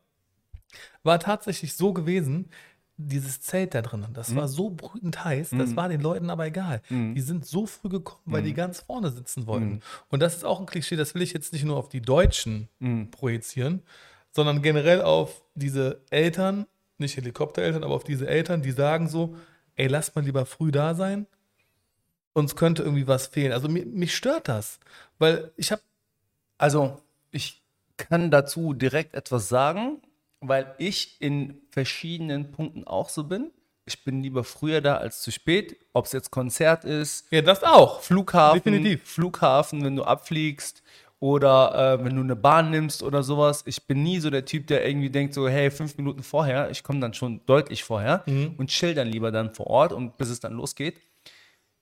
War tatsächlich so gewesen, dieses Zelt da drinnen, das war so brütend heiß, das war den Leuten aber egal. Die sind so früh gekommen, weil die ganz vorne sitzen wollten. Und das ist auch ein Klischee, das will ich jetzt nicht nur auf die Deutschen projizieren, sondern generell auf diese Eltern, nicht Helikoptereltern, aber auf diese Eltern, die sagen so, ey, lass mal lieber früh da sein, uns könnte irgendwie was fehlen. Also mir, mich stört das, weil ich habe Also, ich kann dazu direkt etwas sagen, weil ich in verschiedenen Punkten auch so bin. Ich bin lieber früher da als zu spät, ob es jetzt Konzert ist, ja das auch. Flughafen, Definitiv. Flughafen, wenn du abfliegst oder äh, wenn du eine Bahn nimmst oder sowas. Ich bin nie so der Typ, der irgendwie denkt so, hey, fünf Minuten vorher, ich komme dann schon deutlich vorher und chill dann lieber dann vor Ort und bis es dann losgeht.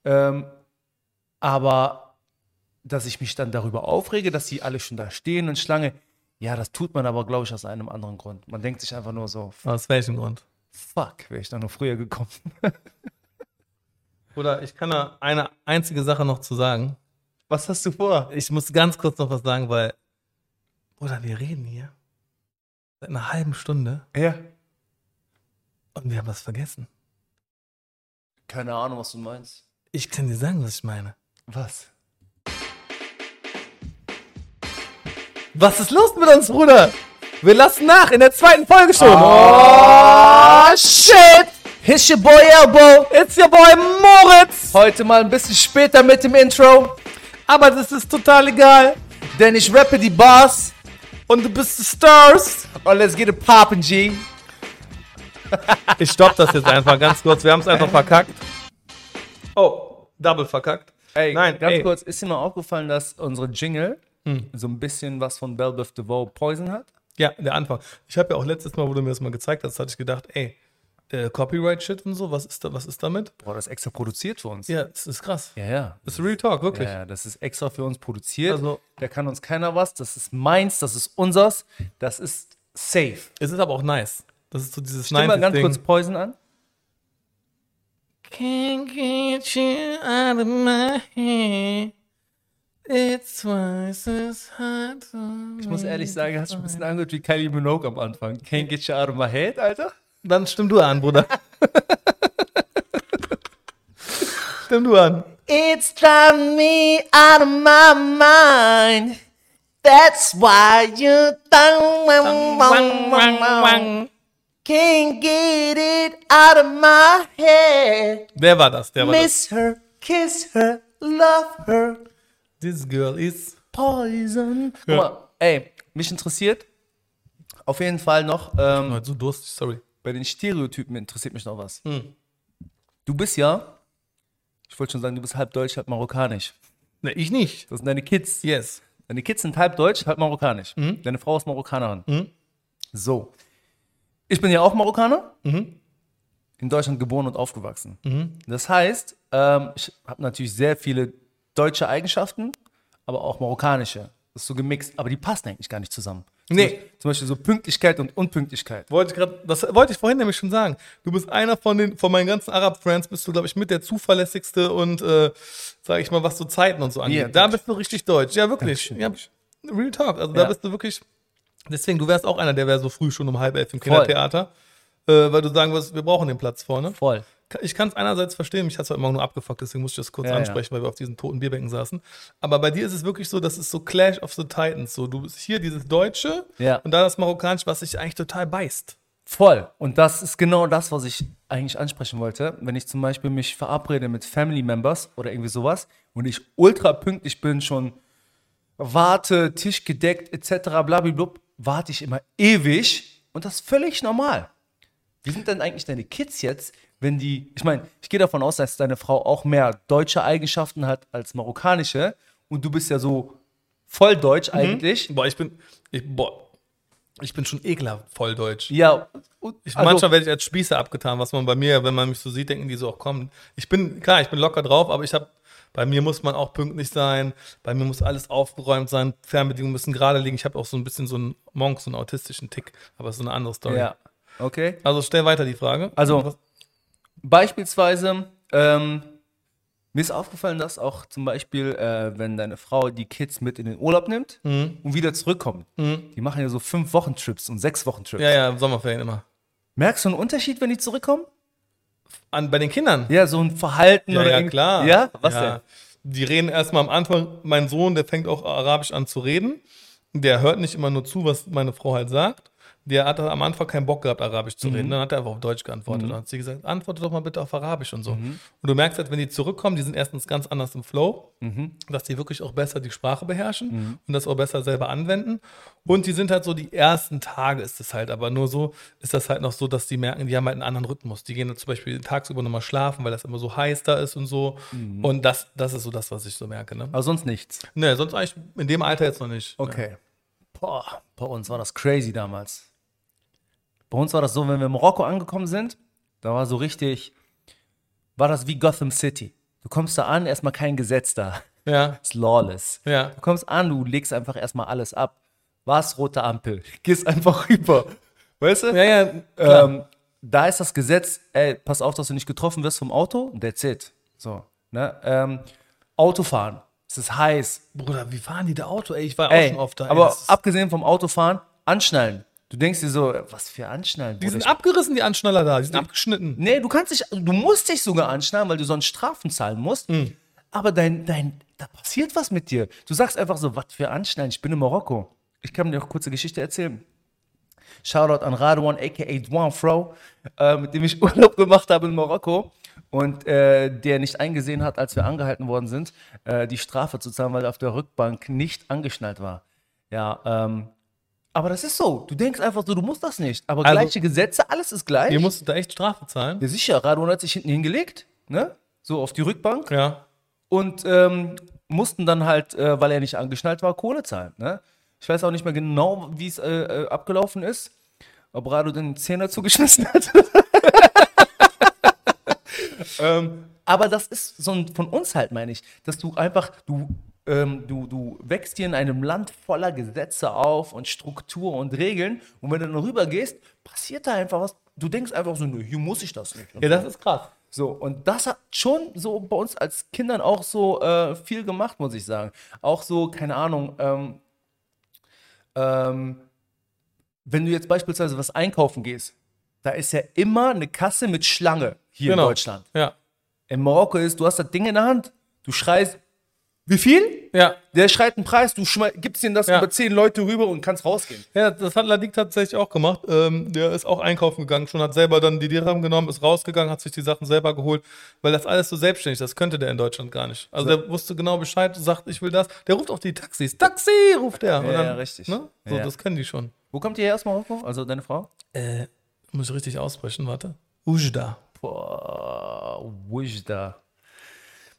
Ähm, aber dass ich mich dann darüber aufrege, dass die alle schon da stehen und Schlange, ja, das tut man aber, glaube ich, aus einem anderen Grund. Man denkt sich einfach nur so, Aus welchem Grund? fuck, wäre ich da nur früher gekommen. Oder ich kann da eine einzige Sache noch zu sagen. Was hast du vor? Ich muss ganz kurz noch was sagen, weil, oder wir reden hier seit einer halben Stunde Ja. und wir haben was vergessen. Keine Ahnung, was du meinst. Ich kann dir sagen, was ich meine. Was? Was ist los mit uns, Bruder? Wir lassen nach in der zweiten Folge schon. Oh, shit! It's your boy Elbow. It's your boy Moritz. Heute mal ein bisschen später mit dem Intro, Aber das ist total egal. denn ich rappe die Bars. Und du bist die Stars. Und let's get it poppin', G. Ich stopp das jetzt einfach ganz kurz. Wir haben es einfach verkackt. Oh, double verkackt. Ey, Nein, ganz ey. kurz, ist dir mal aufgefallen, dass unsere Jingle so ein bisschen was von Belle Biv DeVoe Poison hat? Ja, der Anfang. Ich habe ja auch letztes Mal, wo du mir das mal gezeigt hast, hatte ich gedacht, ey, äh, Copyright-Shit und so, was ist, da, was ist damit? Boah, das ist extra produziert für uns. Ja, das ist krass. ja. ja. Das ist Real Talk, wirklich. Ja, ja, das ist extra für uns produziert. Also- da kann uns keiner was. Das ist meins, das ist unsers. Das ist safe. Es ist aber auch nice. Das ist so dieses Stimm mal ganz 90s-Ding. kurz Poison an. Can't get you out of my head. It's twice as hard Ich muss ehrlich sagen, hast du ein bisschen angehört wie Kylie Minogue am Anfang. Can't get you out of my head, Alter. Dann stimm du an, Bruder. stimm du an. It's driving me out of my mind. That's why you can't get it out of my head. Wer war das? Der war das. Miss her, kiss her, love her, This girl is. poison. Guck mal, ey, mich interessiert auf jeden Fall noch, ähm, so durstig, sorry. bei den Stereotypen interessiert mich noch was. Du bist ja, ich wollte schon sagen, du bist halb deutsch, halb marokkanisch. Ne, ich nicht. Das sind deine Kids. Yes. Deine Kids sind halb deutsch, halb marokkanisch. Deine Frau ist Marokkanerin. So. Ich bin ja auch Marokkaner. In Deutschland geboren und aufgewachsen. Das heißt, ähm, ich habe natürlich sehr viele deutsche Eigenschaften, aber auch marokkanische. Das ist so gemixt, aber die passen eigentlich gar nicht zusammen. Zum Nee. Beispiel, zum Beispiel so Pünktlichkeit und Unpünktlichkeit. Wollte ich grad, das wollte ich vorhin nämlich schon sagen. Du bist einer von den, von meinen ganzen Arab-Friends, bist du, glaube ich, mit der zuverlässigste und, äh, sag ich mal, was so Zeiten und so angeht. Ja, da bist du richtig deutsch. Ja, wirklich. Ja, Real Talk. Also da Ja. bist du wirklich. Deswegen, du wärst auch einer, der wäre so früh schon um halb elf im Voll. Kindertheater. Äh, weil du sagen wirst, wir brauchen den Platz vorne. Voll. Ich kann es einerseits verstehen, mich hat es heute Morgen nur abgefuckt, deswegen muss ich das kurz Ja, ja. ansprechen, weil wir auf diesen toten Bierbänken saßen. Aber bei dir ist es wirklich so, das ist so Clash of the Titans. So, du bist hier dieses Deutsche Ja. und da das Marokkanische, was sich eigentlich total beißt. Voll. Und das ist genau das, was ich eigentlich ansprechen wollte. Wenn ich zum Beispiel mich verabrede mit Family Members oder irgendwie sowas und ich ultra pünktlich bin, schon warte, Tisch gedeckt etc. blablabla, warte ich immer ewig und das ist völlig normal. Wie sind denn eigentlich deine Kids jetzt, wenn die, ich meine, ich gehe davon aus, dass deine Frau auch mehr deutsche Eigenschaften hat als marokkanische und du bist ja so voll deutsch eigentlich. Boah, ich bin, ich, boah, ich bin schon ekelhaft voll deutsch. Ja, und, Ich, also- manchmal werde ich als Spießer abgetan, was man bei mir, wenn man mich so sieht, denken die so auch kommen. Ich bin, klar, ich bin locker drauf, aber ich habe, bei mir muss man auch pünktlich sein, bei mir muss alles aufgeräumt sein, Fernbedienungen müssen gerade liegen. Ich habe auch so ein bisschen so einen Monk, so einen autistischen Tick, aber das ist so eine andere Story. ja, okay. Also stell weiter die Frage. Also- Beispielsweise, ähm, mir ist aufgefallen, dass auch zum Beispiel, äh, wenn deine Frau die Kids mit in den Urlaub nimmt und wieder zurückkommt, die machen ja so fünf Wochen Trips und sechs Wochen Trips. ja, ja, im Sommerferien immer. Merkst du einen Unterschied, wenn die zurückkommen? An, bei den Kindern? Ja, so ein Verhalten Ja, oder ja, klar. Ja, was ja. denn? Die reden erstmal am Anfang, mein Sohn, der fängt auch Arabisch an zu reden. Der hört nicht immer nur zu, was meine Frau halt sagt. Der hat am Anfang keinen Bock gehabt, Arabisch zu Mhm. reden. Dann hat er einfach auf Deutsch geantwortet. Dann hat sie gesagt, antworte doch mal bitte auf Arabisch und so. Und du merkst halt, wenn die zurückkommen, die sind erstens ganz anders im Flow, Mhm. dass die wirklich auch besser die Sprache beherrschen und das auch besser selber anwenden. Und die sind halt so, die ersten Tage ist es halt, aber nur so ist das halt noch so, dass die merken, die haben halt einen anderen Rhythmus. Die gehen dann zum Beispiel tagsüber nochmal schlafen, weil das immer so heiß da ist und so. Mhm. Und das, das ist so das, was ich so merke. Ne? Aber sonst nichts. Ne, sonst eigentlich in dem Alter jetzt noch nicht. Okay. Boah, bei uns war das crazy damals. Bei uns war das so, wenn wir in Marokko angekommen sind, da war so richtig, war das wie Gotham City. Du kommst da an, erstmal kein Gesetz da. Ja, Ist lawless. ja. Du kommst an, du legst einfach erstmal alles ab. Was rote Ampel? Gehst einfach rüber. Weißt du? Ja, ja. Ähm, da ist das Gesetz, ey, pass auf, dass du nicht getroffen wirst vom Auto. That's it. So. Ne? Ähm, Autofahren. Es ist heiß. Bruder, wie fahren die da Auto? Ey, ich war auch Ey, schon oft da. ey, aber ist- abgesehen vom Autofahren, anschnallen. Du denkst dir so, was für anschnallen? die sind abgerissen, die Anschnaller da. Die sind abgeschnitten. Nee, du kannst dich, du musst dich sogar anschnallen, weil du sonst Strafen zahlen musst. Hm. Aber dein, dein, da passiert was mit dir. Du sagst einfach so, was für anschnallen, ich bin in Marokko. Ich kann dir noch eine kurze Geschichte erzählen. Shoutout an Radwan, aka Dwan Fro, äh, mit dem ich Urlaub gemacht habe in Marokko und äh, der nicht eingesehen hat, als wir angehalten worden sind, äh, die Strafe zu zahlen, weil er auf der Rückbank nicht angeschnallt war. Ja, ähm, aber das ist so. Du denkst einfach so, du musst das nicht. Aber Also- gleiche Gesetze, alles ist gleich. Ihr musstet da echt Strafe zahlen. Ja, sicher. Radwan hat sich hinten hingelegt, ne? So auf die Rückbank Ja. und ähm, mussten dann halt, äh, weil er nicht angeschnallt war, Kohle zahlen, ne? Ich weiß auch nicht mehr genau, wie es äh, äh, abgelaufen ist. Ob Rado den Zehner zugeschmissen hat. ähm, aber das ist so ein, von uns halt, meine ich, dass du einfach, du, ähm, du, du wächst hier in einem Land voller Gesetze auf und Struktur und Regeln und wenn du dann rüber gehst, passiert da einfach was. Du denkst einfach so, nö, hier muss ich das nicht. Ja, das ist krass. So, und das hat schon so bei uns als Kindern auch so äh, viel gemacht, muss ich sagen. Auch so, keine Ahnung, ähm, ähm, wenn du jetzt beispielsweise was einkaufen gehst, da ist ja immer eine Kasse mit Schlange hier Genau. in Deutschland. Ja. In Marokko ist, du hast das Ding in der Hand, du schreist, wie viel? Ja. Der schreit einen Preis, du gibst ihm das Ja. über zehn Leute rüber und kannst rausgehen. Ja, das hat Ladik tatsächlich auch gemacht. Ähm, der ist auch einkaufen gegangen, schon hat selber dann die Dirham genommen, ist rausgegangen, hat sich die Sachen selber geholt, weil das alles so selbstständig, das könnte der in Deutschland gar nicht. Also der wusste genau Bescheid, sagt, ich will das. Der ruft auch die Taxis. Taxi, ruft der. Und Ja, dann, ja, richtig. Ne? So, Ja. das kennen die schon. Wo kommt ihr her aus Marokko? Also deine Frau? Äh, muss ich richtig aussprechen, warte. Ujda. Boah, Wujda.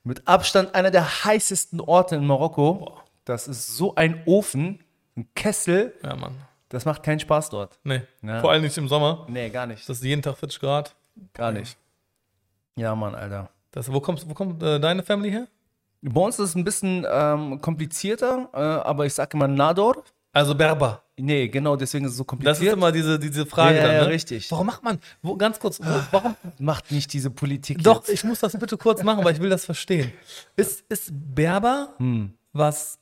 Mit Abstand einer der heißesten Orte in Marokko. Das ist so ein Ofen, ein Kessel. Ja, Mann. Das macht keinen Spaß dort. Nee. Ja. Vor allem nicht im Sommer. Nee, gar nicht. Das ist jeden Tag 40 Grad. gar nicht. Ja, Mann, Alter. Das, wo, kommst, wo kommt äh, deine Family her? Bei uns ist es ein bisschen ähm, komplizierter, äh, aber ich sage immer Nador. Also Berber. Nee, genau, deswegen ist es so Das kompliziert. ist immer diese, diese Frage Ja, dann, ja, ne? richtig. Warum macht man, wo, ganz kurz, wo, warum, Macht nicht diese Politik Doch, jetzt. ich muss das bitte kurz machen, weil ich will das verstehen. Ist, ist Berber Hm. was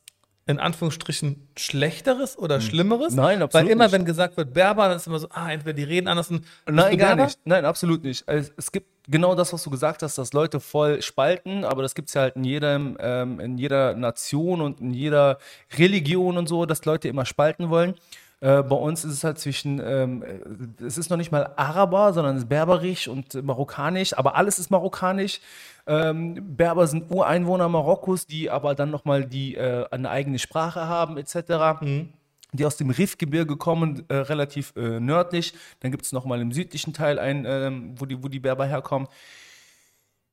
in Anführungsstrichen Schlechteres oder Schlimmeres? Hm. Nein, absolut Weil immer, nicht. wenn gesagt wird Berber, dann ist immer so, ah, entweder die reden anders. und- Nein, gar Berber? nicht. Nein, absolut nicht. Es, es gibt genau das, was du gesagt hast, dass Leute voll spalten, aber das gibt es ja halt in, jedem, ähm, in jeder Nation und in jeder Religion und so, dass Leute immer spalten wollen. Äh, bei uns ist es halt zwischen, ähm, äh, es ist noch nicht mal Araber, sondern es ist Berberisch und Marokkanisch, aber alles ist Marokkanisch. Ähm, Berber sind Ureinwohner Marokkos, die aber dann nochmal die, äh, eine eigene Sprache haben, etc die aus dem Rifgebirge kommen, äh, relativ äh, nördlich. Dann gibt es nochmal im südlichen Teil ein, ähm, wo, die, wo die Berber herkommen.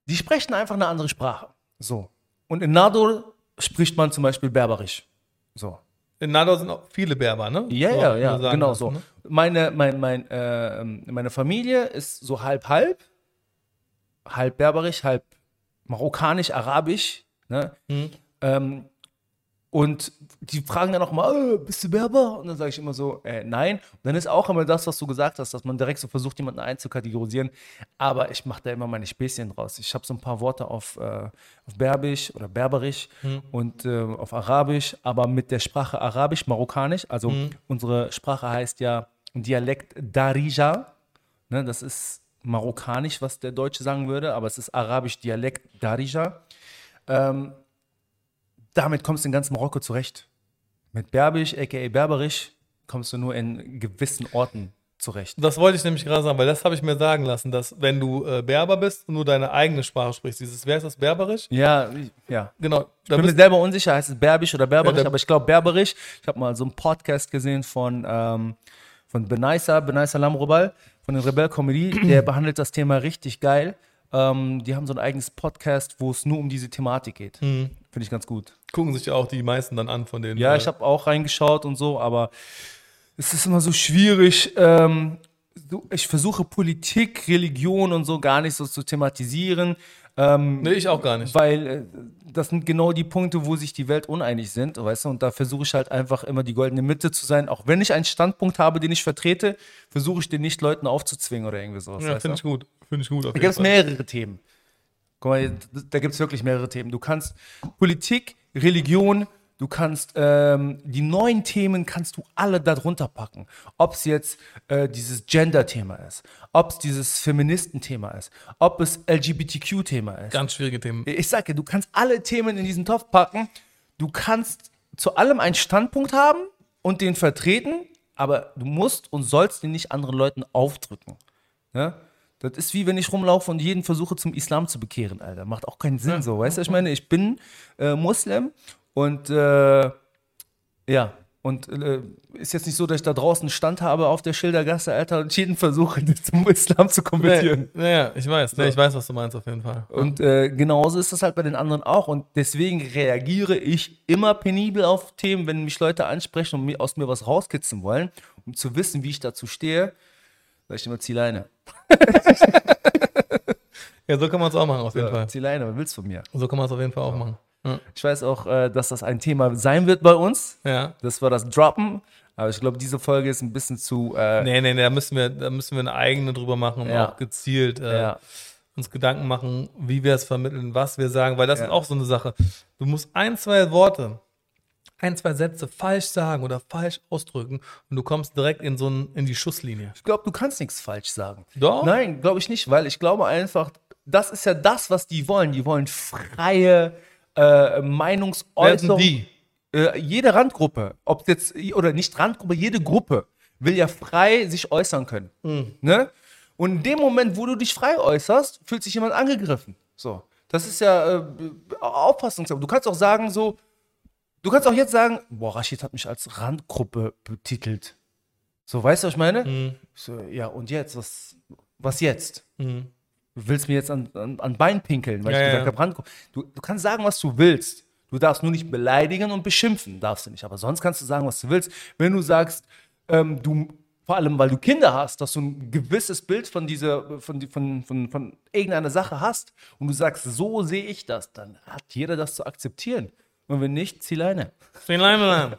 Die sprechen einfach eine andere Sprache. So. Und in Nador spricht man zum Beispiel Berberisch. So. In Nador sind auch viele Berber, ne? Ja, So, ja, ja, genau so. ne? Meine, mein, mein, äh, meine Familie ist so halb, halb. Halb Berberisch, halb Marokkanisch, Arabisch. Ne? Mhm. Ähm, und die fragen dann auch mal, äh, bist du Berber? Und dann sage ich immer so, äh, nein. Und dann ist auch immer das, was du gesagt hast, dass man direkt so versucht, jemanden einzukategorisieren. Aber ich mache da immer meine Späßchen draus. Ich habe so ein paar Worte auf, äh, auf Berbisch oder Berberisch und äh, auf Arabisch, aber mit der Sprache Arabisch, Marokkanisch. Also unsere Sprache heißt ja Dialekt Darija. Ne, das ist marokkanisch, was der Deutsche sagen würde, aber es ist arabisch Dialekt Darija. Ähm, damit kommst du in ganz Marokko zurecht. Mit Berbisch, aka Berberisch, kommst du nur in gewissen Orten zurecht. Das wollte ich nämlich gerade sagen, weil das habe ich mir sagen lassen, dass wenn du äh, Berber bist und nur deine eigene Sprache sprichst, dieses, wer ist das, Berberisch? Ja, ja. Genau. Ich Da bin mir selber unsicher, heißt es Berbisch oder Berberisch, Ja, aber ich glaube Berberisch. Ich habe mal so einen Podcast gesehen von, ähm, von Benaisa, Benaisa Lamrobal, von den Rebel Comedy. Der behandelt das Thema richtig geil. Ähm, die haben so ein eigenes Podcast, wo es nur um diese Thematik geht. Mhm. Finde ich ganz gut. gucken sich auch die meisten dann an von denen. Ja, äh, ich habe auch reingeschaut und so, aber es ist immer so schwierig. Ähm, ich versuche Politik, Religion und so gar nicht so zu thematisieren. Ähm, Nee, ich auch gar nicht. Weil äh, das sind genau die Punkte, wo sich die Welt uneinig sind, weißt du? Und da versuche ich halt einfach immer die goldene Mitte zu sein. Auch wenn ich einen Standpunkt habe, den ich vertrete, versuche ich den nicht Leuten aufzuzwingen oder irgendwie sowas. Ja, finde ich gut. Finde ich gut. Da gibt es mehrere Themen. Guck mal, da gibt es wirklich mehrere Themen. Du kannst Politik, Religion, du kannst ähm, die neuen Themen kannst du alle darunter packen. Ob es jetzt äh, dieses Gender-Thema ist, ob es dieses Feministen-Thema ist, ob es LGBTQ-Thema ist. Ganz schwierige Themen. Ich sag dir, du kannst alle Themen in diesen Topf packen. Du kannst zu allem einen Standpunkt haben und den vertreten, aber du musst und sollst den nicht anderen Leuten aufdrücken. Ja? Das ist wie wenn ich rumlaufe und jeden versuche zum Islam zu bekehren, Alter. Macht auch keinen Sinn so. Weißt du, ich meine, ich bin äh, Muslim und äh, ja. Und äh, ist jetzt nicht so, dass ich da draußen Stand habe auf der Schildergasse, Alter, und jeden versuche, zum Islam zu konvertieren. Ja, ja, ich weiß. Nee, ich weiß, was du meinst auf jeden Fall. Und äh, genauso ist das halt bei den anderen auch. Und deswegen reagiere ich immer penibel auf Themen, wenn mich Leute ansprechen und mir, aus mir was rauskitzeln wollen, um zu wissen, wie ich dazu stehe. Sag ich immer, zieh Leine. Ja, so kann man es auch machen, auf jeden Ja, Fall. zieh Leine, was willst du von mir? So kann man es auf jeden Fall auch machen. Ja. Ich weiß auch, äh, dass das ein Thema sein wird bei uns. ja. Das war das Droppen. Aber ich glaube, diese Folge ist ein bisschen zu. Äh, Nee, nee, nee, da müssen wir, da müssen wir eine eigene drüber machen und auch gezielt äh, uns Gedanken machen, wie wir es vermitteln, was wir sagen, weil das ist auch so eine Sache. Du musst ein, zwei Worte, ein, zwei Sätze falsch sagen oder falsch ausdrücken und du kommst direkt in so ein, in die Schusslinie. Ich glaube, du kannst nichts falsch sagen. Doch? Nein, glaube ich nicht, weil ich glaube einfach, das ist ja das, was die wollen. Die wollen freie äh, Meinungsäußerung. die? Äh, jede Randgruppe, ob jetzt, oder nicht Randgruppe, jede Gruppe will ja frei sich äußern können. Ne? Und in dem Moment, wo du dich frei äußerst, fühlt sich jemand angegriffen. So. Das ist ja äh, Auffassungssache. Du kannst auch sagen, so, du kannst auch jetzt sagen, boah, Rashid hat mich als Randgruppe betitelt. So, weißt du, was ich meine? Mhm. So, ja, und jetzt? Was, was jetzt? Mhm. Du willst mir jetzt an, an, an Bein pinkeln, weil Ja, ich gesagt ja. habe, Randgruppe. Du, du kannst sagen, was du willst. Du darfst nur nicht beleidigen und beschimpfen, darfst du nicht. Aber sonst kannst du sagen, was du willst. Wenn du sagst, ähm, du, vor allem, weil du Kinder hast, dass du ein gewisses Bild von dieser, von, von, von, von irgendeiner Sache hast und du sagst, so sehe ich das, dann hat jeder das zu akzeptieren. Und wenn nicht, zieh Leine. Stehen Leine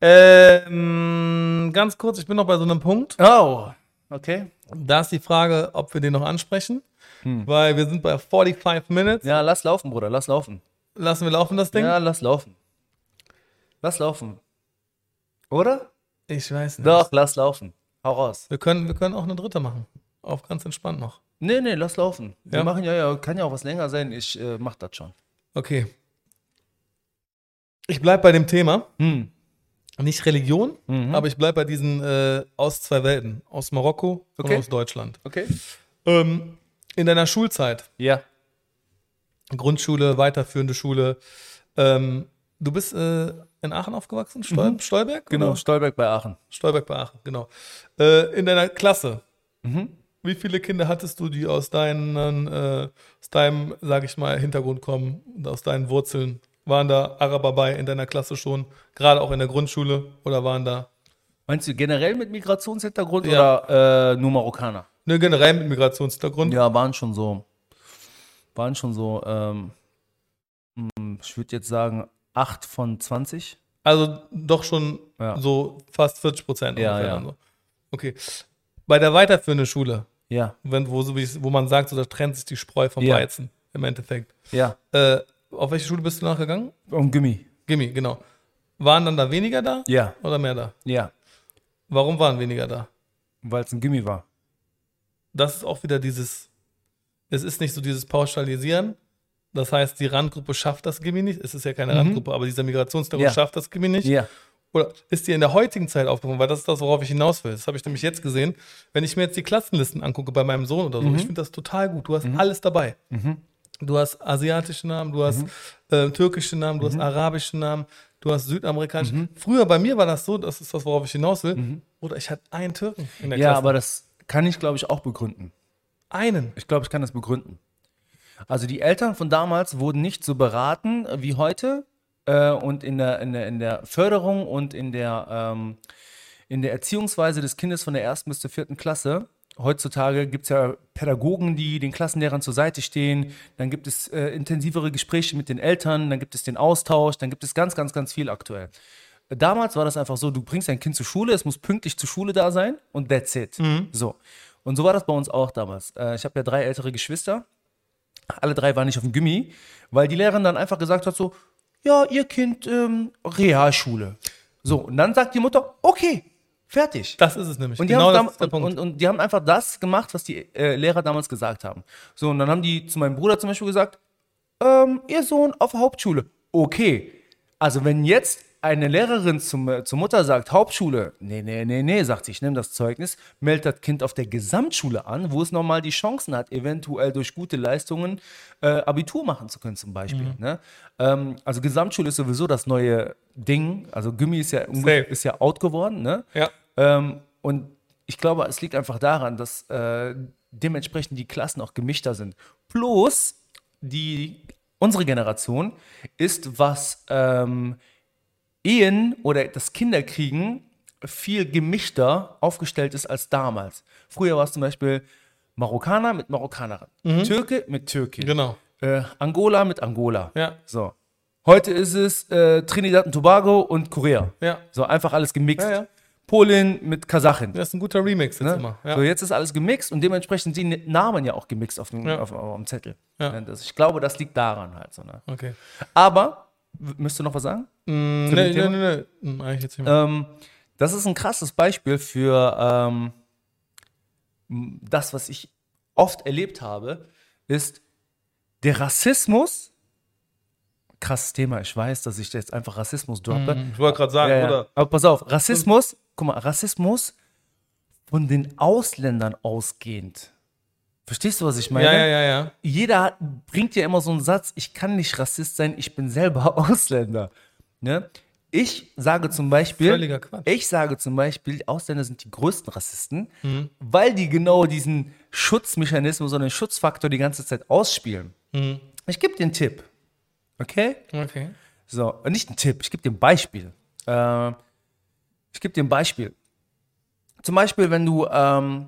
ähm, ganz kurz, ich bin noch bei so einem Punkt. Oh, okay. Da ist die Frage, ob wir den noch ansprechen, weil wir sind bei 45 Minutes. Ja, lass laufen, Bruder, lass laufen. Lassen wir laufen das Ding? Ja, lass laufen. Lass laufen. Oder? Ich weiß nicht. Doch, lass laufen. Hau raus. Wir können, wir können auch eine dritte machen. Auf ganz entspannt noch. Nee, nee, lass laufen. Wir Ja? machen ja, ja, kann ja auch was länger sein. Ich äh, mach das schon. Okay. Ich bleib bei dem Thema. Hm. Nicht Religion, Mhm. aber ich bleib bei diesen äh, aus zwei Welten. Aus Marokko Okay. und aus Deutschland. Okay. Ähm, in deiner Schulzeit, Ja. Grundschule, weiterführende Schule, ähm, du bist äh, in Aachen aufgewachsen? Stol Mhm. Stolberg? Genau, Oder? Stolberg bei Aachen. Stolberg bei Aachen, genau. Äh, in deiner Klasse, Mhm. wie viele Kinder hattest du, die aus, deinen, äh, aus deinem, sag ich mal, Hintergrund kommen, und aus deinen Wurzeln? Waren da Araber bei in deiner Klasse schon, gerade auch in der Grundschule, oder waren da Meinst du generell mit Migrationshintergrund Ja. oder äh, nur Marokkaner? ne, generell mit Migrationshintergrund? Ja, waren schon so. Waren schon so, ähm, hm, ich würde jetzt sagen, 8 von 20. Also doch schon Ja. so fast 40 Prozent. Ja, ungefähr ja. dann So. Okay. Bei der weiterführenden Schule, Ja, wenn, wo, wo man sagt, so, da trennt sich die Spreu vom Ja. Weizen, im Endeffekt. ja. Äh, auf welche Schule bist du nachgegangen? Und Gummi. Gimmi, genau. Waren dann da weniger da Ja, oder mehr da? ja. Warum waren weniger da? Weil es ein Gimmi war. Das ist auch wieder dieses, es ist nicht so dieses Pauschalisieren. Das heißt, die Randgruppe schafft das Gimmi nicht. Es ist ja keine Randgruppe, aber dieser Migrationsterror Ja. schafft das Gimmi nicht. Ja. Oder ist dir in der heutigen Zeit aufgefallen, weil das ist das, worauf ich hinaus will. Das habe ich nämlich jetzt gesehen. Wenn ich mir jetzt die Klassenlisten angucke bei meinem Sohn oder so, ich finde das total gut. Du hast alles dabei. Du hast asiatische Namen, du hast äh, türkische Namen, du hast arabische Namen, du hast südamerikanische. Früher bei mir war das so, das ist das, worauf ich hinaus will. Oder ich hatte einen Türken in der Ja, Klasse. aber das kann ich, glaube ich, auch begründen. einen. Ich glaube, ich kann das begründen. Also die Eltern von damals wurden nicht so beraten wie heute äh, und in der, in, der, in der Förderung und in der, ähm, in der Erziehungsweise des Kindes von der ersten bis zur vierten Klasse. Heutzutage gibt es ja Pädagogen, die den Klassenlehrern zur Seite stehen. Dann gibt es äh, intensivere Gespräche mit den Eltern, dann gibt es den Austausch, dann gibt es ganz, ganz, ganz viel aktuell. Damals war das einfach so, du bringst dein Kind zur Schule, es muss pünktlich zur Schule da sein und that's it. So. Und so war das bei uns auch damals. Äh, ich habe ja drei ältere Geschwister. Alle drei waren nicht auf dem Gimmi, weil die Lehrerin dann einfach gesagt hat so, ja, ihr Kind ähm, Realschule. So, und dann sagt die Mutter, okay, fertig. Das ist es nämlich. Und die, genau haben das dam- ist der und, Punkt. und, und die haben einfach das gemacht, was die äh, Lehrer damals gesagt haben. So, und dann haben die zu meinem Bruder zum Beispiel gesagt, ähm, ihr Sohn auf Hauptschule. Okay. Also wenn jetzt eine Lehrerin zum, äh, zur Mutter sagt, Hauptschule, nee, nee, nee, nee, sagt sie, ich nehme das Zeugnis, meldet das Kind auf der Gesamtschule an, wo es nochmal die Chancen hat, eventuell durch gute Leistungen äh, Abitur machen zu können zum Beispiel. Ne? Ähm, also Gesamtschule ist sowieso das neue Ding. Also Gimmi ist ja, ist ja out geworden. Ne? ja. Ähm, und ich glaube, es liegt einfach daran, dass äh, dementsprechend die Klassen auch gemischter sind. Plus, die, unsere Generation ist, was ähm, Ehen oder das Kinderkriegen viel gemischter aufgestellt ist als damals. Früher war es zum Beispiel Marokkaner mit Marokkanerin, Türke mit Türkin, Genau. äh, Angola mit Angola. Ja. So. Heute ist es äh, Trinidad und Tobago und Korea. Ja. So einfach alles gemixt. Ja, ja. Polen mit Kasachin. Das ist ein guter Remix jetzt Ne? immer. Ja. So, jetzt ist alles gemixt und dementsprechend sind die Namen ja auch gemixt auf dem, Ja. auf, auf dem Zettel. Ja. Ne, ich glaube, das liegt daran halt so. Ne? Okay. Aber, müsst ihr noch was sagen? Mm, nee, nee, nee, nee. Hm, Eigentlich jetzt. Ähm, das ist ein krasses Beispiel für ähm, das, was ich oft erlebt habe, ist der Rassismus. Krasses Thema, ich weiß, dass ich jetzt einfach Rassismus droppe. ich wollte gerade sagen, ja. oder? Aber pass auf, Rassismus, guck mal, Rassismus von den Ausländern ausgehend. Verstehst du, was ich meine? Ja, ja, ja, ja. Jeder hat- bringt ja immer so einen Satz, ich kann nicht Rassist sein, ich bin selber Ausländer. Ne? Ich sage zum Beispiel, ich sage zum Beispiel, Ausländer sind die größten Rassisten, Mhm. weil die genau diesen Schutzmechanismus oder den Schutzfaktor die ganze Zeit ausspielen. Mhm. Ich gebe dir einen Tipp. Okay? Okay. So, äh, nicht ein Tipp, ich gebe dir ein Beispiel. Äh, ich gebe dir ein Beispiel. Zum Beispiel, wenn du, ähm,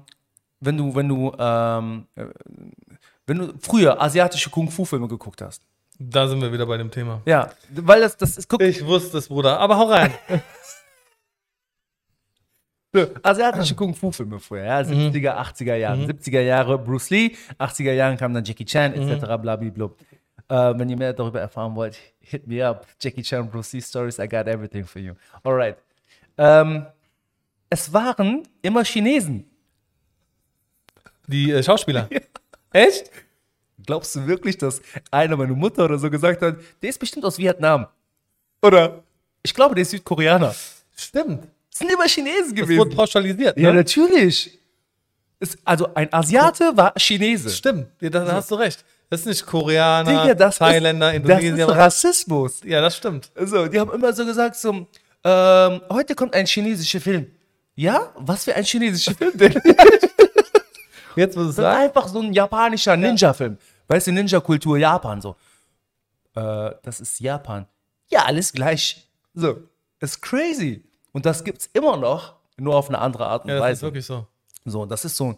wenn du, wenn du, ähm, äh, wenn du früher asiatische Kung-Fu-Filme geguckt hast. Da sind wir wieder bei dem Thema. Ja, weil das, das ist, guck, Ich wusste es, Bruder. Aber hau rein. asiatische Kung-Fu-Filme früher, ja, 70er, 80er Jahre, 70er Jahre Bruce Lee, 80er Jahren kam dann Jackie Chan, etc., blablabla. Äh, wenn ihr mehr darüber erfahren wollt, hit me up. Jackie Chan, Bruce Lee Stories, I got everything for you. Alright. Ähm, es waren immer Chinesen. Die äh, Schauspieler. Echt? Glaubst du wirklich, dass einer, meine Mutter oder so gesagt hat, der ist bestimmt aus Vietnam? Oder? Ich glaube, der ist Südkoreaner. Stimmt. Das sind immer Chinesen Das gewesen. wurde pauschalisiert. ja, Ne? natürlich. Es, also ein Asiate war Chinese. Stimmt. Ja, da, da hast du recht. Das ist nicht Koreaner, Digga, das Thailänder, ist, Indonesier. Das ist Rassismus. ja, das stimmt. Also, die haben immer so gesagt, so, ähm, heute kommt ein chinesischer Film. Ja? Was für ein chinesischer Film denn? Jetzt muss es Das ist einfach so ein japanischer Ninja-Film. Weißt du, Ninja-Kultur Japan so. Äh, das ist Japan. Ja, alles gleich. So, ist crazy. Und das gibt's immer noch, nur auf eine andere Art und Ja, das ist Weise. wirklich so. So, das ist so.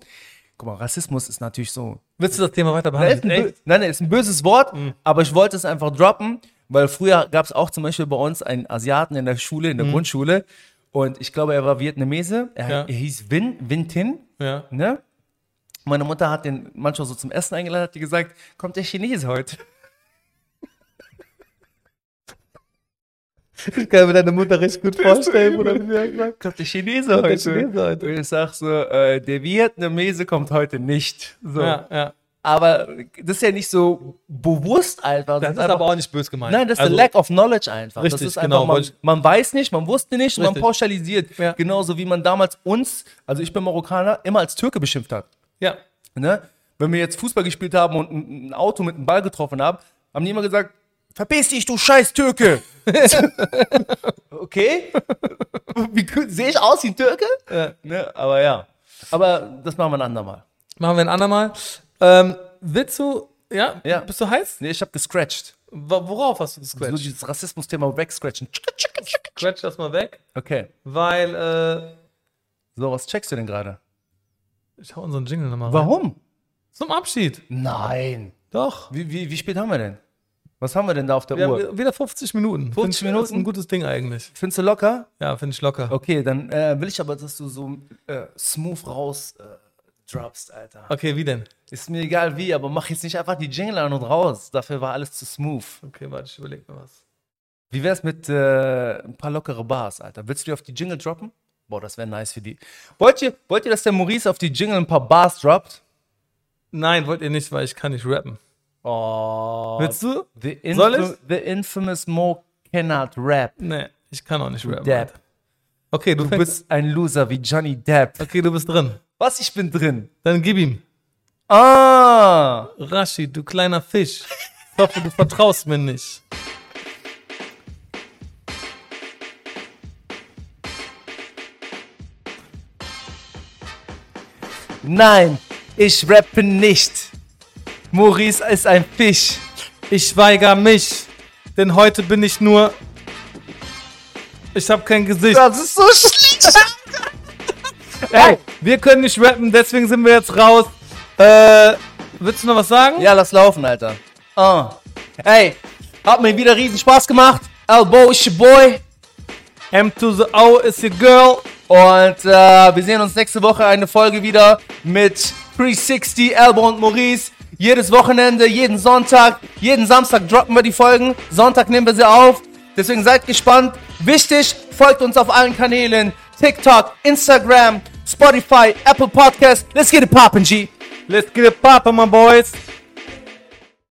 Guck mal, Rassismus ist natürlich so. Willst du das Thema weiter Nein, ist ein, behandeln? bö- nein, nein, ist ein böses Wort, aber ich wollte es einfach droppen, weil früher gab es auch zum Beispiel bei uns einen Asiaten in der Schule, in der Grundschule. Und ich glaube, er war Vietnamese. Er, Ja. er hieß Vin, Vin Tin. Ja. Ne? Meine Mutter hat den manchmal so zum Essen eingeladen, hat die gesagt, kommt der Chinese heute? Ich kann mir deine Mutter richtig gut vorstellen, Bruder. wie. Kommt der Chinese der heute? Chinese heute. Und ich sag so, äh, der Vietnamese kommt heute nicht. So. Ja, ja. Aber das ist ja nicht so bewusst einfach. Das ist aber auch nicht böse gemeint. Nein, das ist Also, der Lack of Knowledge einfach. das Richtig, ist einfach, genau, man, man weiß nicht, man wusste nicht und man Richtig. pauschalisiert. Ja. Genauso wie man damals uns, also ich bin Marokkaner, immer als Türke beschimpft hat. Ja. Ne? Wenn wir jetzt Fußball gespielt haben und ein Auto mit einem Ball getroffen haben, haben die immer gesagt, verpiss dich, du scheiß Türke. okay? Wie sehe ich aus wie ein Türke? Ja. Ne? Aber ja. Aber das machen wir ein andermal. Machen wir ein andermal. Ähm, willst du, ja, Ja. bist du heiß? Nee, ich habe gescratcht. Wo- Worauf hast du gescratcht? dieses Rassismus-Thema wegscratchen. Scratch das mal weg, Okay. weil, äh, So, was checkst du denn gerade? Ich hau unseren Jingle nochmal rein. Warum? Zum Abschied. Nein. Doch. Wie, wie, wie spät haben wir denn? Was haben wir denn da auf der Wir Uhr? haben wieder 50 Minuten. 50 Find ich- Minuten? Ist ein gutes Ding eigentlich. Findest du locker? Ja, finde ich locker. Okay, dann äh, will ich aber, dass du so äh, smooth raus äh, droppst, Alter. Okay, wie denn? Ist mir egal wie, aber mach jetzt nicht einfach die Jingle an und raus. Dafür war alles zu smooth. Okay, warte, ich überleg mir was. Wie wär's mit äh, ein paar lockere Bars, Alter? Willst du die auf die Jingle droppen? Boah, das wäre nice für die. Wollt ihr, wollt ihr, dass der Maurice auf die Jingle ein paar Bars droppt? Nein, wollt ihr nicht, weil ich kann nicht rappen. Oh. Willst du? The, Soll infam- the infamous Mo cannot rap. Nee, ich kann auch nicht rappen. Depp. Alter. Okay, du, Du bist ein Loser wie Johnny Depp. Okay, du bist drin. Was? Ich bin drin. Dann gib ihm. Ah! Rashid, du kleiner Fisch. Ich hoffe, du vertraust mir nicht. Nein, ich rappe nicht. Maurice ist ein Fisch. Ich weigere mich, denn heute bin ich nur. Ich habe kein Gesicht. Das ist so schlecht. Ey, wir können nicht rappen, deswegen sind wir jetzt raus. Äh, willst du noch was sagen? Ja, lass laufen, Alter. Ah. Hey, hat mir wieder riesen Spaß gemacht. Elbow is your boy. M to the O is your girl. Und äh, wir sehen uns nächste Woche eine Folge wieder mit 360, Elbow und Maurice. Jedes Wochenende, jeden Sonntag, jeden Samstag droppen wir die Folgen. Sonntag nehmen wir sie auf. Deswegen seid gespannt. Wichtig, folgt uns auf allen Kanälen. TikTok, Instagram, Spotify, Apple Podcast. Let's get it poppin', G. Let's get it poppin', my boys.